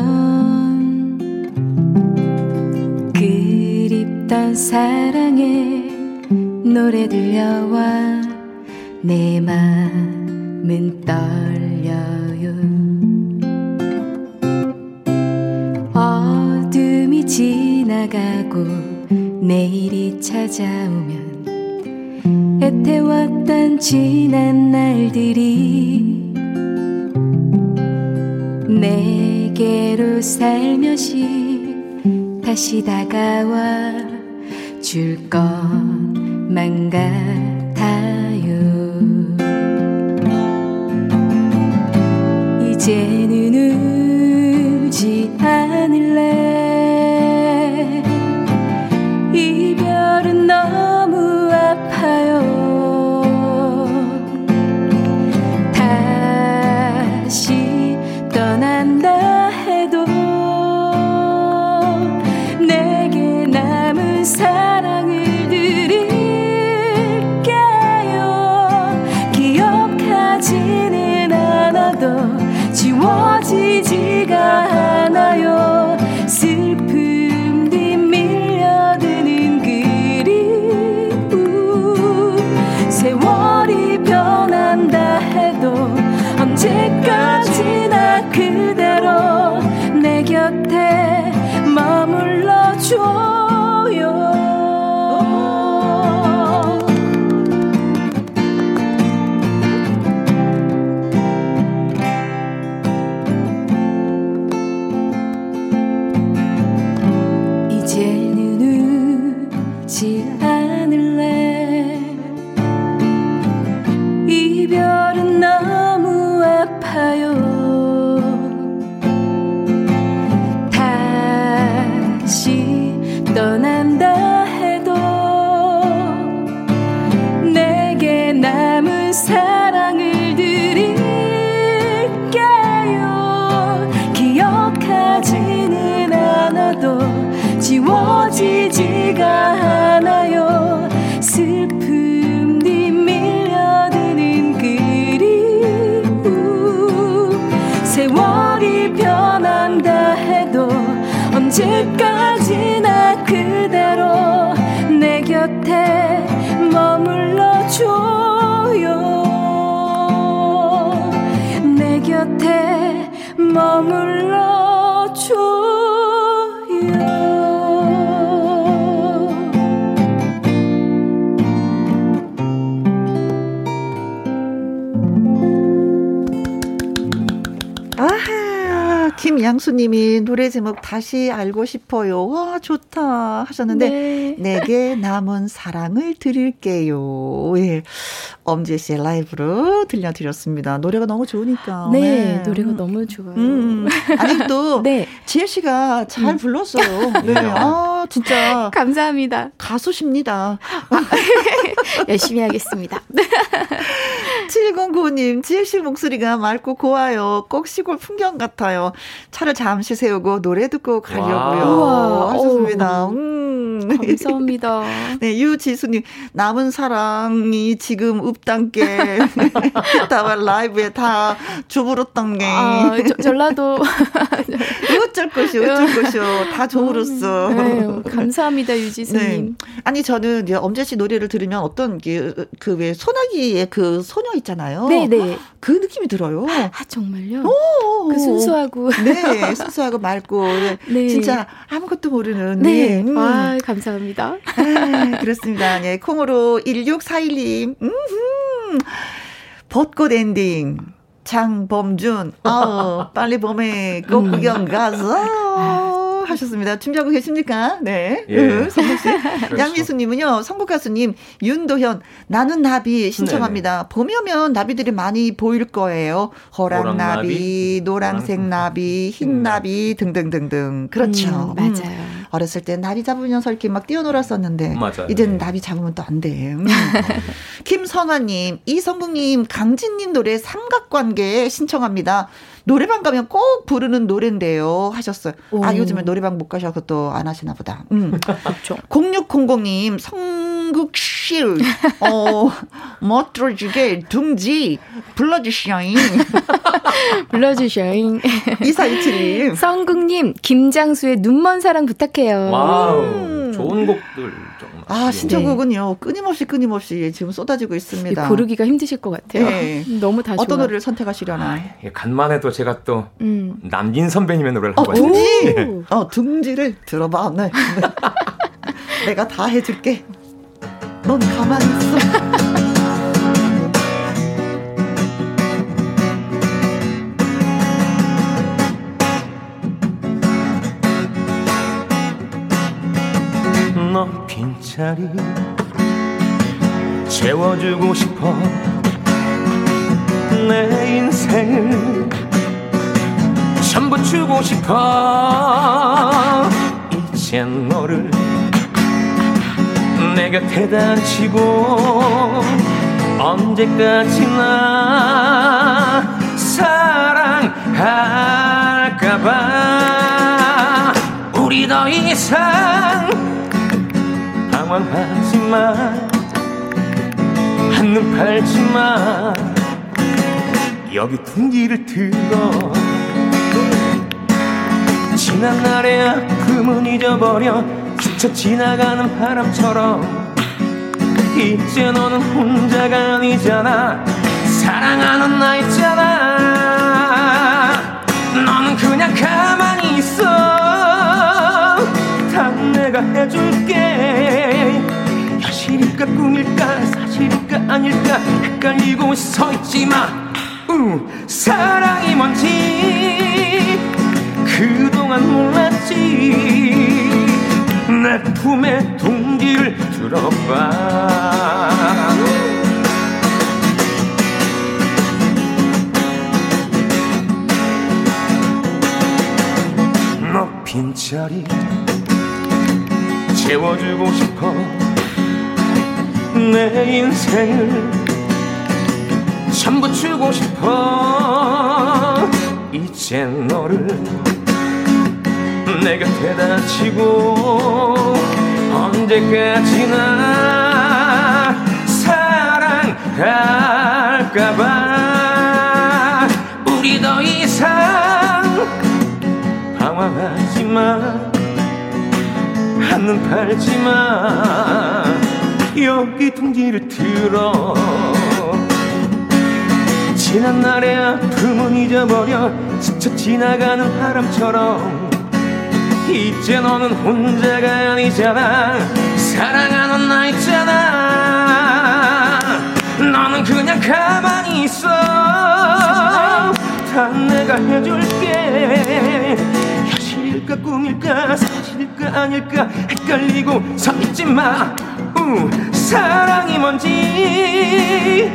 그립던 사랑의 노래 들려와 내 맘은 떨려요. 어둠이 지나 지나가고 내일이 찾아오면 애태웠던 지난 날들이 내게로 살며시 다시 다가와 줄 것만 같아요. 이제는 울지 않 언제까지 양수님이 노래 제목 다시 알고 싶어요. 와, 좋다 하셨는데, 네. 내게 남은 사랑을 드릴게요. 예. 엄지혜 씨의 라이브로 들려드렸습니다. 노래가 너무 좋으니까. 네, 노래가 너무 좋아요. 음, 음. 아니, 또, 네. 지혜 씨가 잘 불렀어요. 네. 아, 진짜. 감사합니다. 가수십니다. 열심히 하겠습니다. 7095님, 지혜 씨 목소리가 맑고 고와요. 꼭 시골 풍경 같아요. 차를 잠시 세우고 노래 듣고 가려고요. 우와. 하셨습니다. 음. 감사합니다. 네, 유지수님, 남은 사랑이 지금 없단게. 다와 라이브에 다 주부렀던 게. 아, 저, 전라도. 어쩔 것이오, 어쩔 것이오. 다 주부렀어. 아유, 감사합니다, 네. 유지수님. 아니, 저는 엄재 씨 노래를 들으면 어떤 그, 그왜 소나기의 그 소녀 있잖아요. 네네. 그 느낌이 들어요. 아, 정말요? 오, 그 순수하고. 네, 순수하고 맑고. 네. 네. 진짜 아무것도 모르는. 네. 음. 아, 감사합니다. 아, 그렇습니다. 네, 콩으로 1641님. 음 벚꽃 엔딩. 장범준. 어, 빨리 봄에 꽃 음. 구경 가서. 하셨습니다. 준비하고 계십니까? 네. 예. 음, 성국 씨. 그렇죠. 양미수님은요, 선곡 가수님, 윤도현, 나는 나비 신청합니다. 봄이 오면 나비들이 많이 보일 거예요. 호랑나비, 노란색 나비, 흰 나비 등등등등. 그렇죠. 음, 맞아요. 어렸을 때 나비 잡으면서 이렇게 막 뛰어놀았었는데 맞아요. 이제는 네. 나비 잡으면 또 안 돼. 음. 김선화님, 이성국님, 강진님 노래 삼각관계 신청합니다. 노래방 가면 꼭 부르는 노래인데요. 하셨어요. 아, 오. 요즘에 노래방 못 가셔서 또 안 하시나 보다. 음. 그렇죠. 0600님, 성국실, 어, 멋들어지게 둥지. 불러주셔잉. 2427님. 성국님, 김장수의 눈먼 사랑 부탁해요. wow. 음. 좋은 곡들 정말. 아, 신청곡은요. 네. 끊임없이 끊임없이 지금 쏟아지고 있습니다. 고르기가 힘드실 것 같아요. 네. 너무 다 어떤 좋아. 노래를 선택하시려나. 아, 간만 해도 제가 또 음. 남진 선배님의 노래를 어, 한번 둥지. 네. 어, 둥지를 들어봐. 네. 내가 다 해줄게. 넌 가만히 있어. 자리 채워주고 싶어 내 인생을 전부 주고 싶어. 이젠 너를 내 곁에다 치고 언제까지나 사랑할까봐. 우리 더 이상 당황하지마 한눈 팔지마 여기 둥지를 들어. 지난 날의 아픔은 잊어버려. 스쳐 지나가는 바람처럼. 이제 너는 혼자가 아니잖아. 사랑하는 나 있잖아. 너는 그냥 가만히 있어. 다 내가 해줄게 현실일까 꿈일까? 사실일까? 아닐까? 헷갈리고 서 있지마 음, 사랑이 뭔지 그동안 몰랐지. 내 품에 동기를 들어봐. 너 빈자리 채워주고 싶어 내 인생을 전부 주고 싶어. 이젠 너를 내 곁에 다 치고 언제까지나 사랑할까봐. 우리 더 이상 방황하지 마 한눈 팔지 마 여기 둥지를 들어. 지난 날의 아픔은 잊어버려 스쳐 지나가는 바람처럼. 이제 너는 혼자가 아니잖아. 사랑하는 나 있잖아. 너는 그냥 가만히 있어. 다 내가 해줄게. 현실일까 꿈일까 사실일까 아닐까 헷갈리고 서 있지 마. 우, 사랑이 뭔지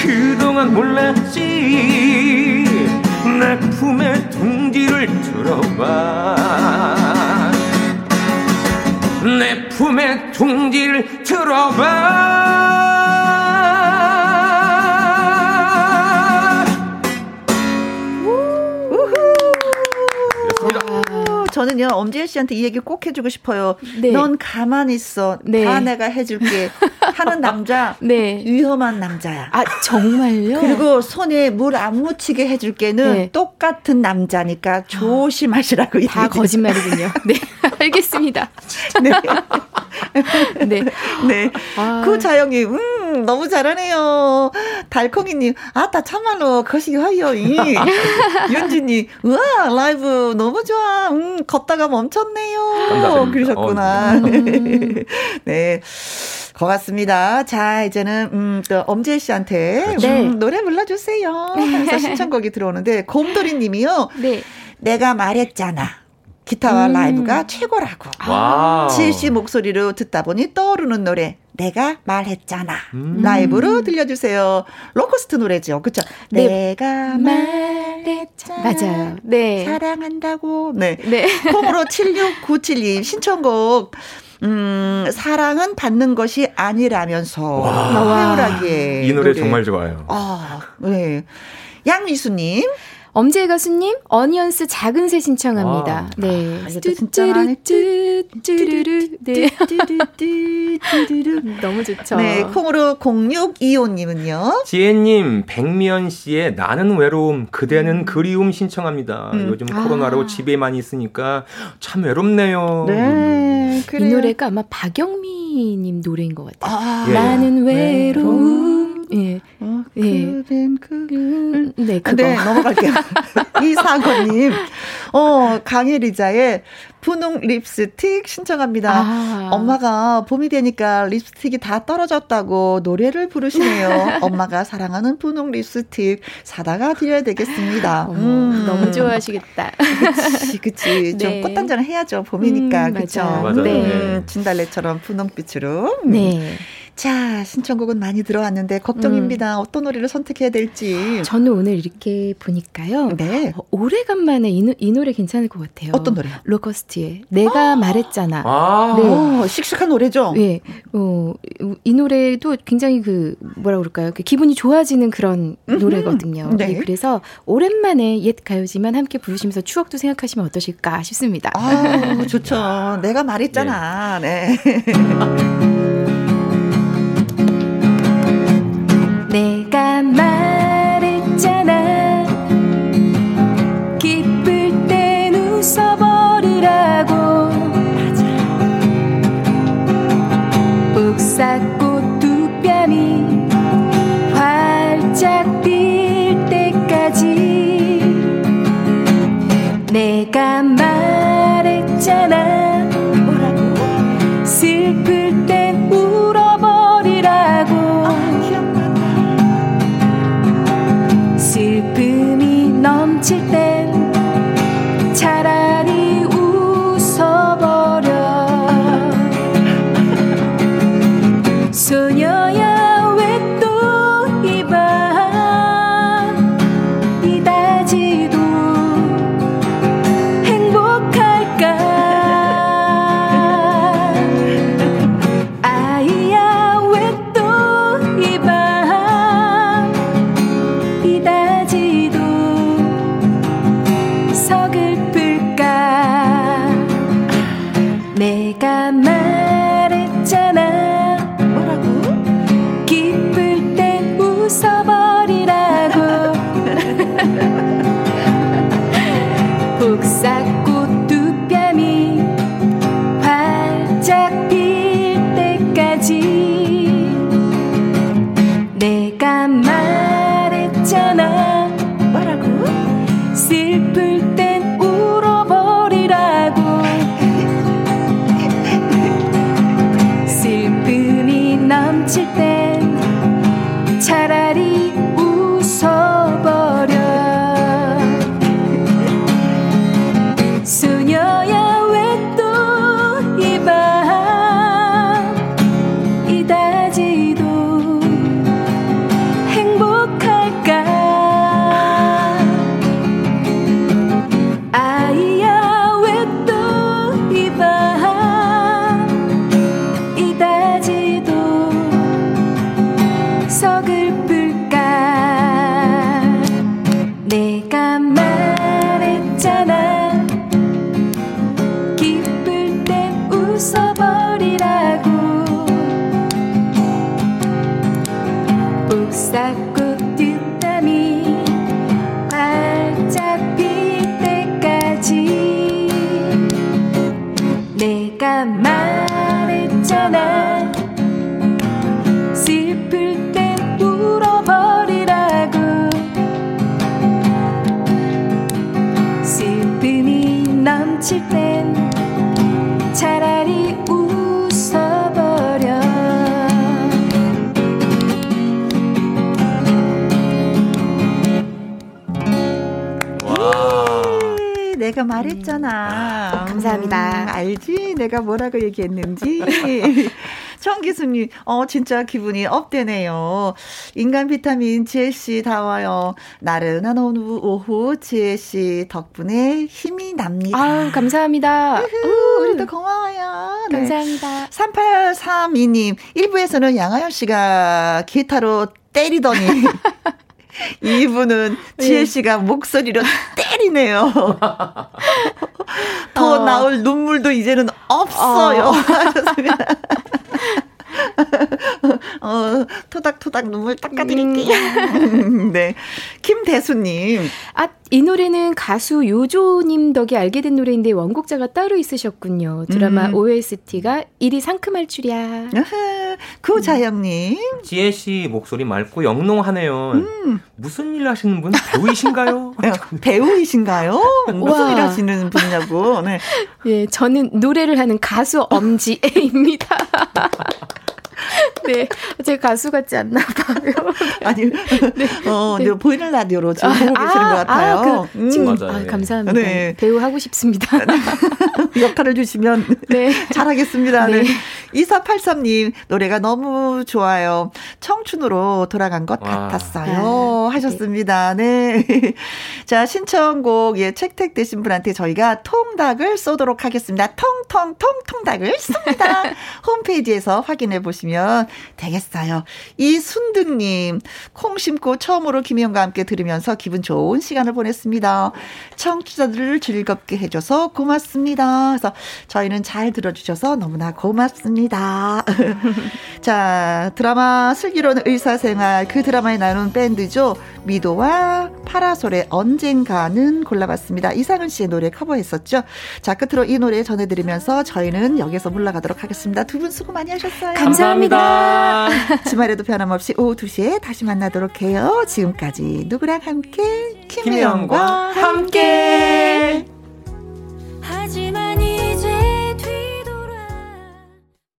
그동안 몰랐지. 내 품에 둥지를 들어봐. 내 품에 둥지를 들어봐 저는요 엄지혜 씨한테 이 얘기 꼭 해주고 싶어요. 네. 넌 가만히 있어. 네. 다 내가 해줄게. 하는 남자 네. 위험한 남자야. 아 정말요? 그리고 손에 물 안 묻히게 해줄게는 네. 똑같은 남자니까 조심하시라고. 다 얘기. 거짓말이군요. 네 알겠습니다. 네. 네. 네. 아. 구자영님, 음, 너무 잘하네요. 달콩이님, 아따, 참말로, 거시기 하여. 윤지님, 우와, 라이브 너무 좋아. 음, 걷다가 멈췄네요. 감사합니다. 그러셨구나. 어, 네. 네. 고맙습니다. 자, 이제는, 음, 또, 엄지혜 씨한테 그렇죠. 음, 노래 불러주세요. 그래서 신청곡이 들어오는데, 곰돌이 님이요. 네. 내가 말했잖아. 기타와 음. 라이브가 최고라고. 와. 지혜 씨 목소리로 듣다 보니 떠오르는 노래. 내가 말했잖아. 음. 라이브로 들려주세요. 로커스트 노래죠. 그쵸? 네. 내가 말했잖아. 맞아요. 네. 사랑한다고. 네. 네. 콩으로 7697님 신청곡. 음, 사랑은 받는 것이 아니라면서. 회오라기에. 이 노래, 노래, 정말 좋아요. 아, 네. 양미수님. 엄지혜 가수님, 어니언스 작은 새 신청합니다. 아, 네. 진짜 많이 뚜뚜뚜뚜뚜뚜. 네. 너무 좋죠. 네, 콩으로 0625님은요. 지혜님, 백미연 씨의 나는 외로움, 그대는 그리움 신청합니다. 음. 요즘 코로나로 아. 집에만 있으니까 참 외롭네요. 네, 이 그래요. 노래가 아마 박영미님 노래인 것 같아요. 아, 예. 나는 외로움. 예. 어, 예. 그댄 그. 음, 네, 그거. 네, 넘어갈게요. 이사건님, 어, 강혜리자의 분홍 립스틱 신청합니다. 아. 엄마가 봄이 되니까 립스틱이 다 떨어졌다고 노래를 부르시네요. 엄마가 사랑하는 분홍 립스틱 사다가 드려야 되겠습니다. 음. 너무 좋아하시겠다. 그치, 그치. 좀 네. 꽃단장을 해야죠. 봄이니까. 음, 그쵸. 맞아요. 맞아요. 네. 음, 진달래처럼 분홍빛으로. 음. 네. 자, 신청곡은 많이 들어왔는데 걱정입니다. 어떤 노래를 선택해야 될지. 저는 오늘 이렇게 보니까요. 네. 어, 오래간만에 이, 노- 이 노래 괜찮을 것 같아요. 어떤 노래요? 로커스트의 내가 말했잖아. 아, 네. 어, 씩씩한 노래죠? 예, 어, 이 노래도 굉장히 그, 뭐라 그럴까요? 그 기분이 좋아지는 그런 음흠. 노래거든요. 네. 예, 그래서 오랜만에 옛 가요지만 함께 부르시면서 추억도 생각하시면 어떠실까 싶습니다. 아, 좋죠. 내가 말했잖아. 네. 내가 말 내가 말했잖아 슬플 땐 울어버리라고 슬픔이 넘칠 땐 차라리 웃어버려 에이, 내가 말했잖아. 음, 감사합니다. 음, 알지? 내가 뭐라고 얘기했는지. 청기수님, 어, 진짜 기분이 업되네요. 인간 비타민 지혜씨 다 와요. 나른한 오후, 오후 지혜씨 덕분에 힘이 납니다. 아우 감사합니다. 우후, 우리도 고마워요. 네. 감사합니다. 3832님, 1부에서는 양하연 씨가 기타로 때리더니 이분은 지혜 씨가 목소리로 때리네요. 더 어. 나올 눈물도 이제는 없어요. 어. 어, 토닥토닥 눈물 닦아드릴게요. 음. 네. 김대수님. 아, 이 노래는 가수 요조님 덕에 알게 된 노래인데 원곡자가 따로 있으셨군요. 드라마 음. OST가 일이 상큼할 줄이야. 구자영님. 지혜 씨 목소리 맑고 영롱하네요. 음. 무슨 일 하시는 분? 배우이신가요? 네, 배우이신가요? 무슨 일 하시는 분이냐고. 네. 예, 저는 노래를 하는 가수 엄지애입니다. 네. 제 가수 같지 않나 봐요. 아니, 네. 어, 네. 보이는 라디오로 지금 보고 아, 계시는 것 아, 같아요. 아, 그, 음. 맞아요. 아, 감사합니다. 네. 배우 하고 싶습니다. 역할을 주시면 네. 잘하겠습니다. 네. 네. 2483님, 노래가 너무 좋아요. 청춘으로 돌아간 것 와. 같았어요. 아, 하셨습니다. 네. 자, 신청곡, 예, 책택되신 분한테 저희가 통닭을 쏘도록 하겠습니다. 통통통 통닭을 쏩니다. 홈페이지에서 확인해 보시면 되겠어요. 이순득님, 콩 심고 처음으로 김희영과 함께 들으면서 기분 좋은 시간을 보냈습니다. 청취자들을 즐겁게 해줘서 고맙습니다. 그래서 저희는 잘 들어주셔서 너무나 고맙습니다. 자, 드라마 슬기로운 의사생활 그 드라마에 나오는 밴드죠. 미도와 파라솔의 언젠가는 골라봤습니다. 이상은 씨의 노래 커버했었죠. 자, 끝으로 이 노래 전해드리면서 저희는 여기서 물러가도록 하겠습니다. 두 분 수고 많이 하셨어요. 감사합니다. 감사합니다. 주말에도 변함없이 오후 2시에 다시 만나도록 해요. 지금까지 누구랑 함께 김혜영과 함께. 함께. 하지만 이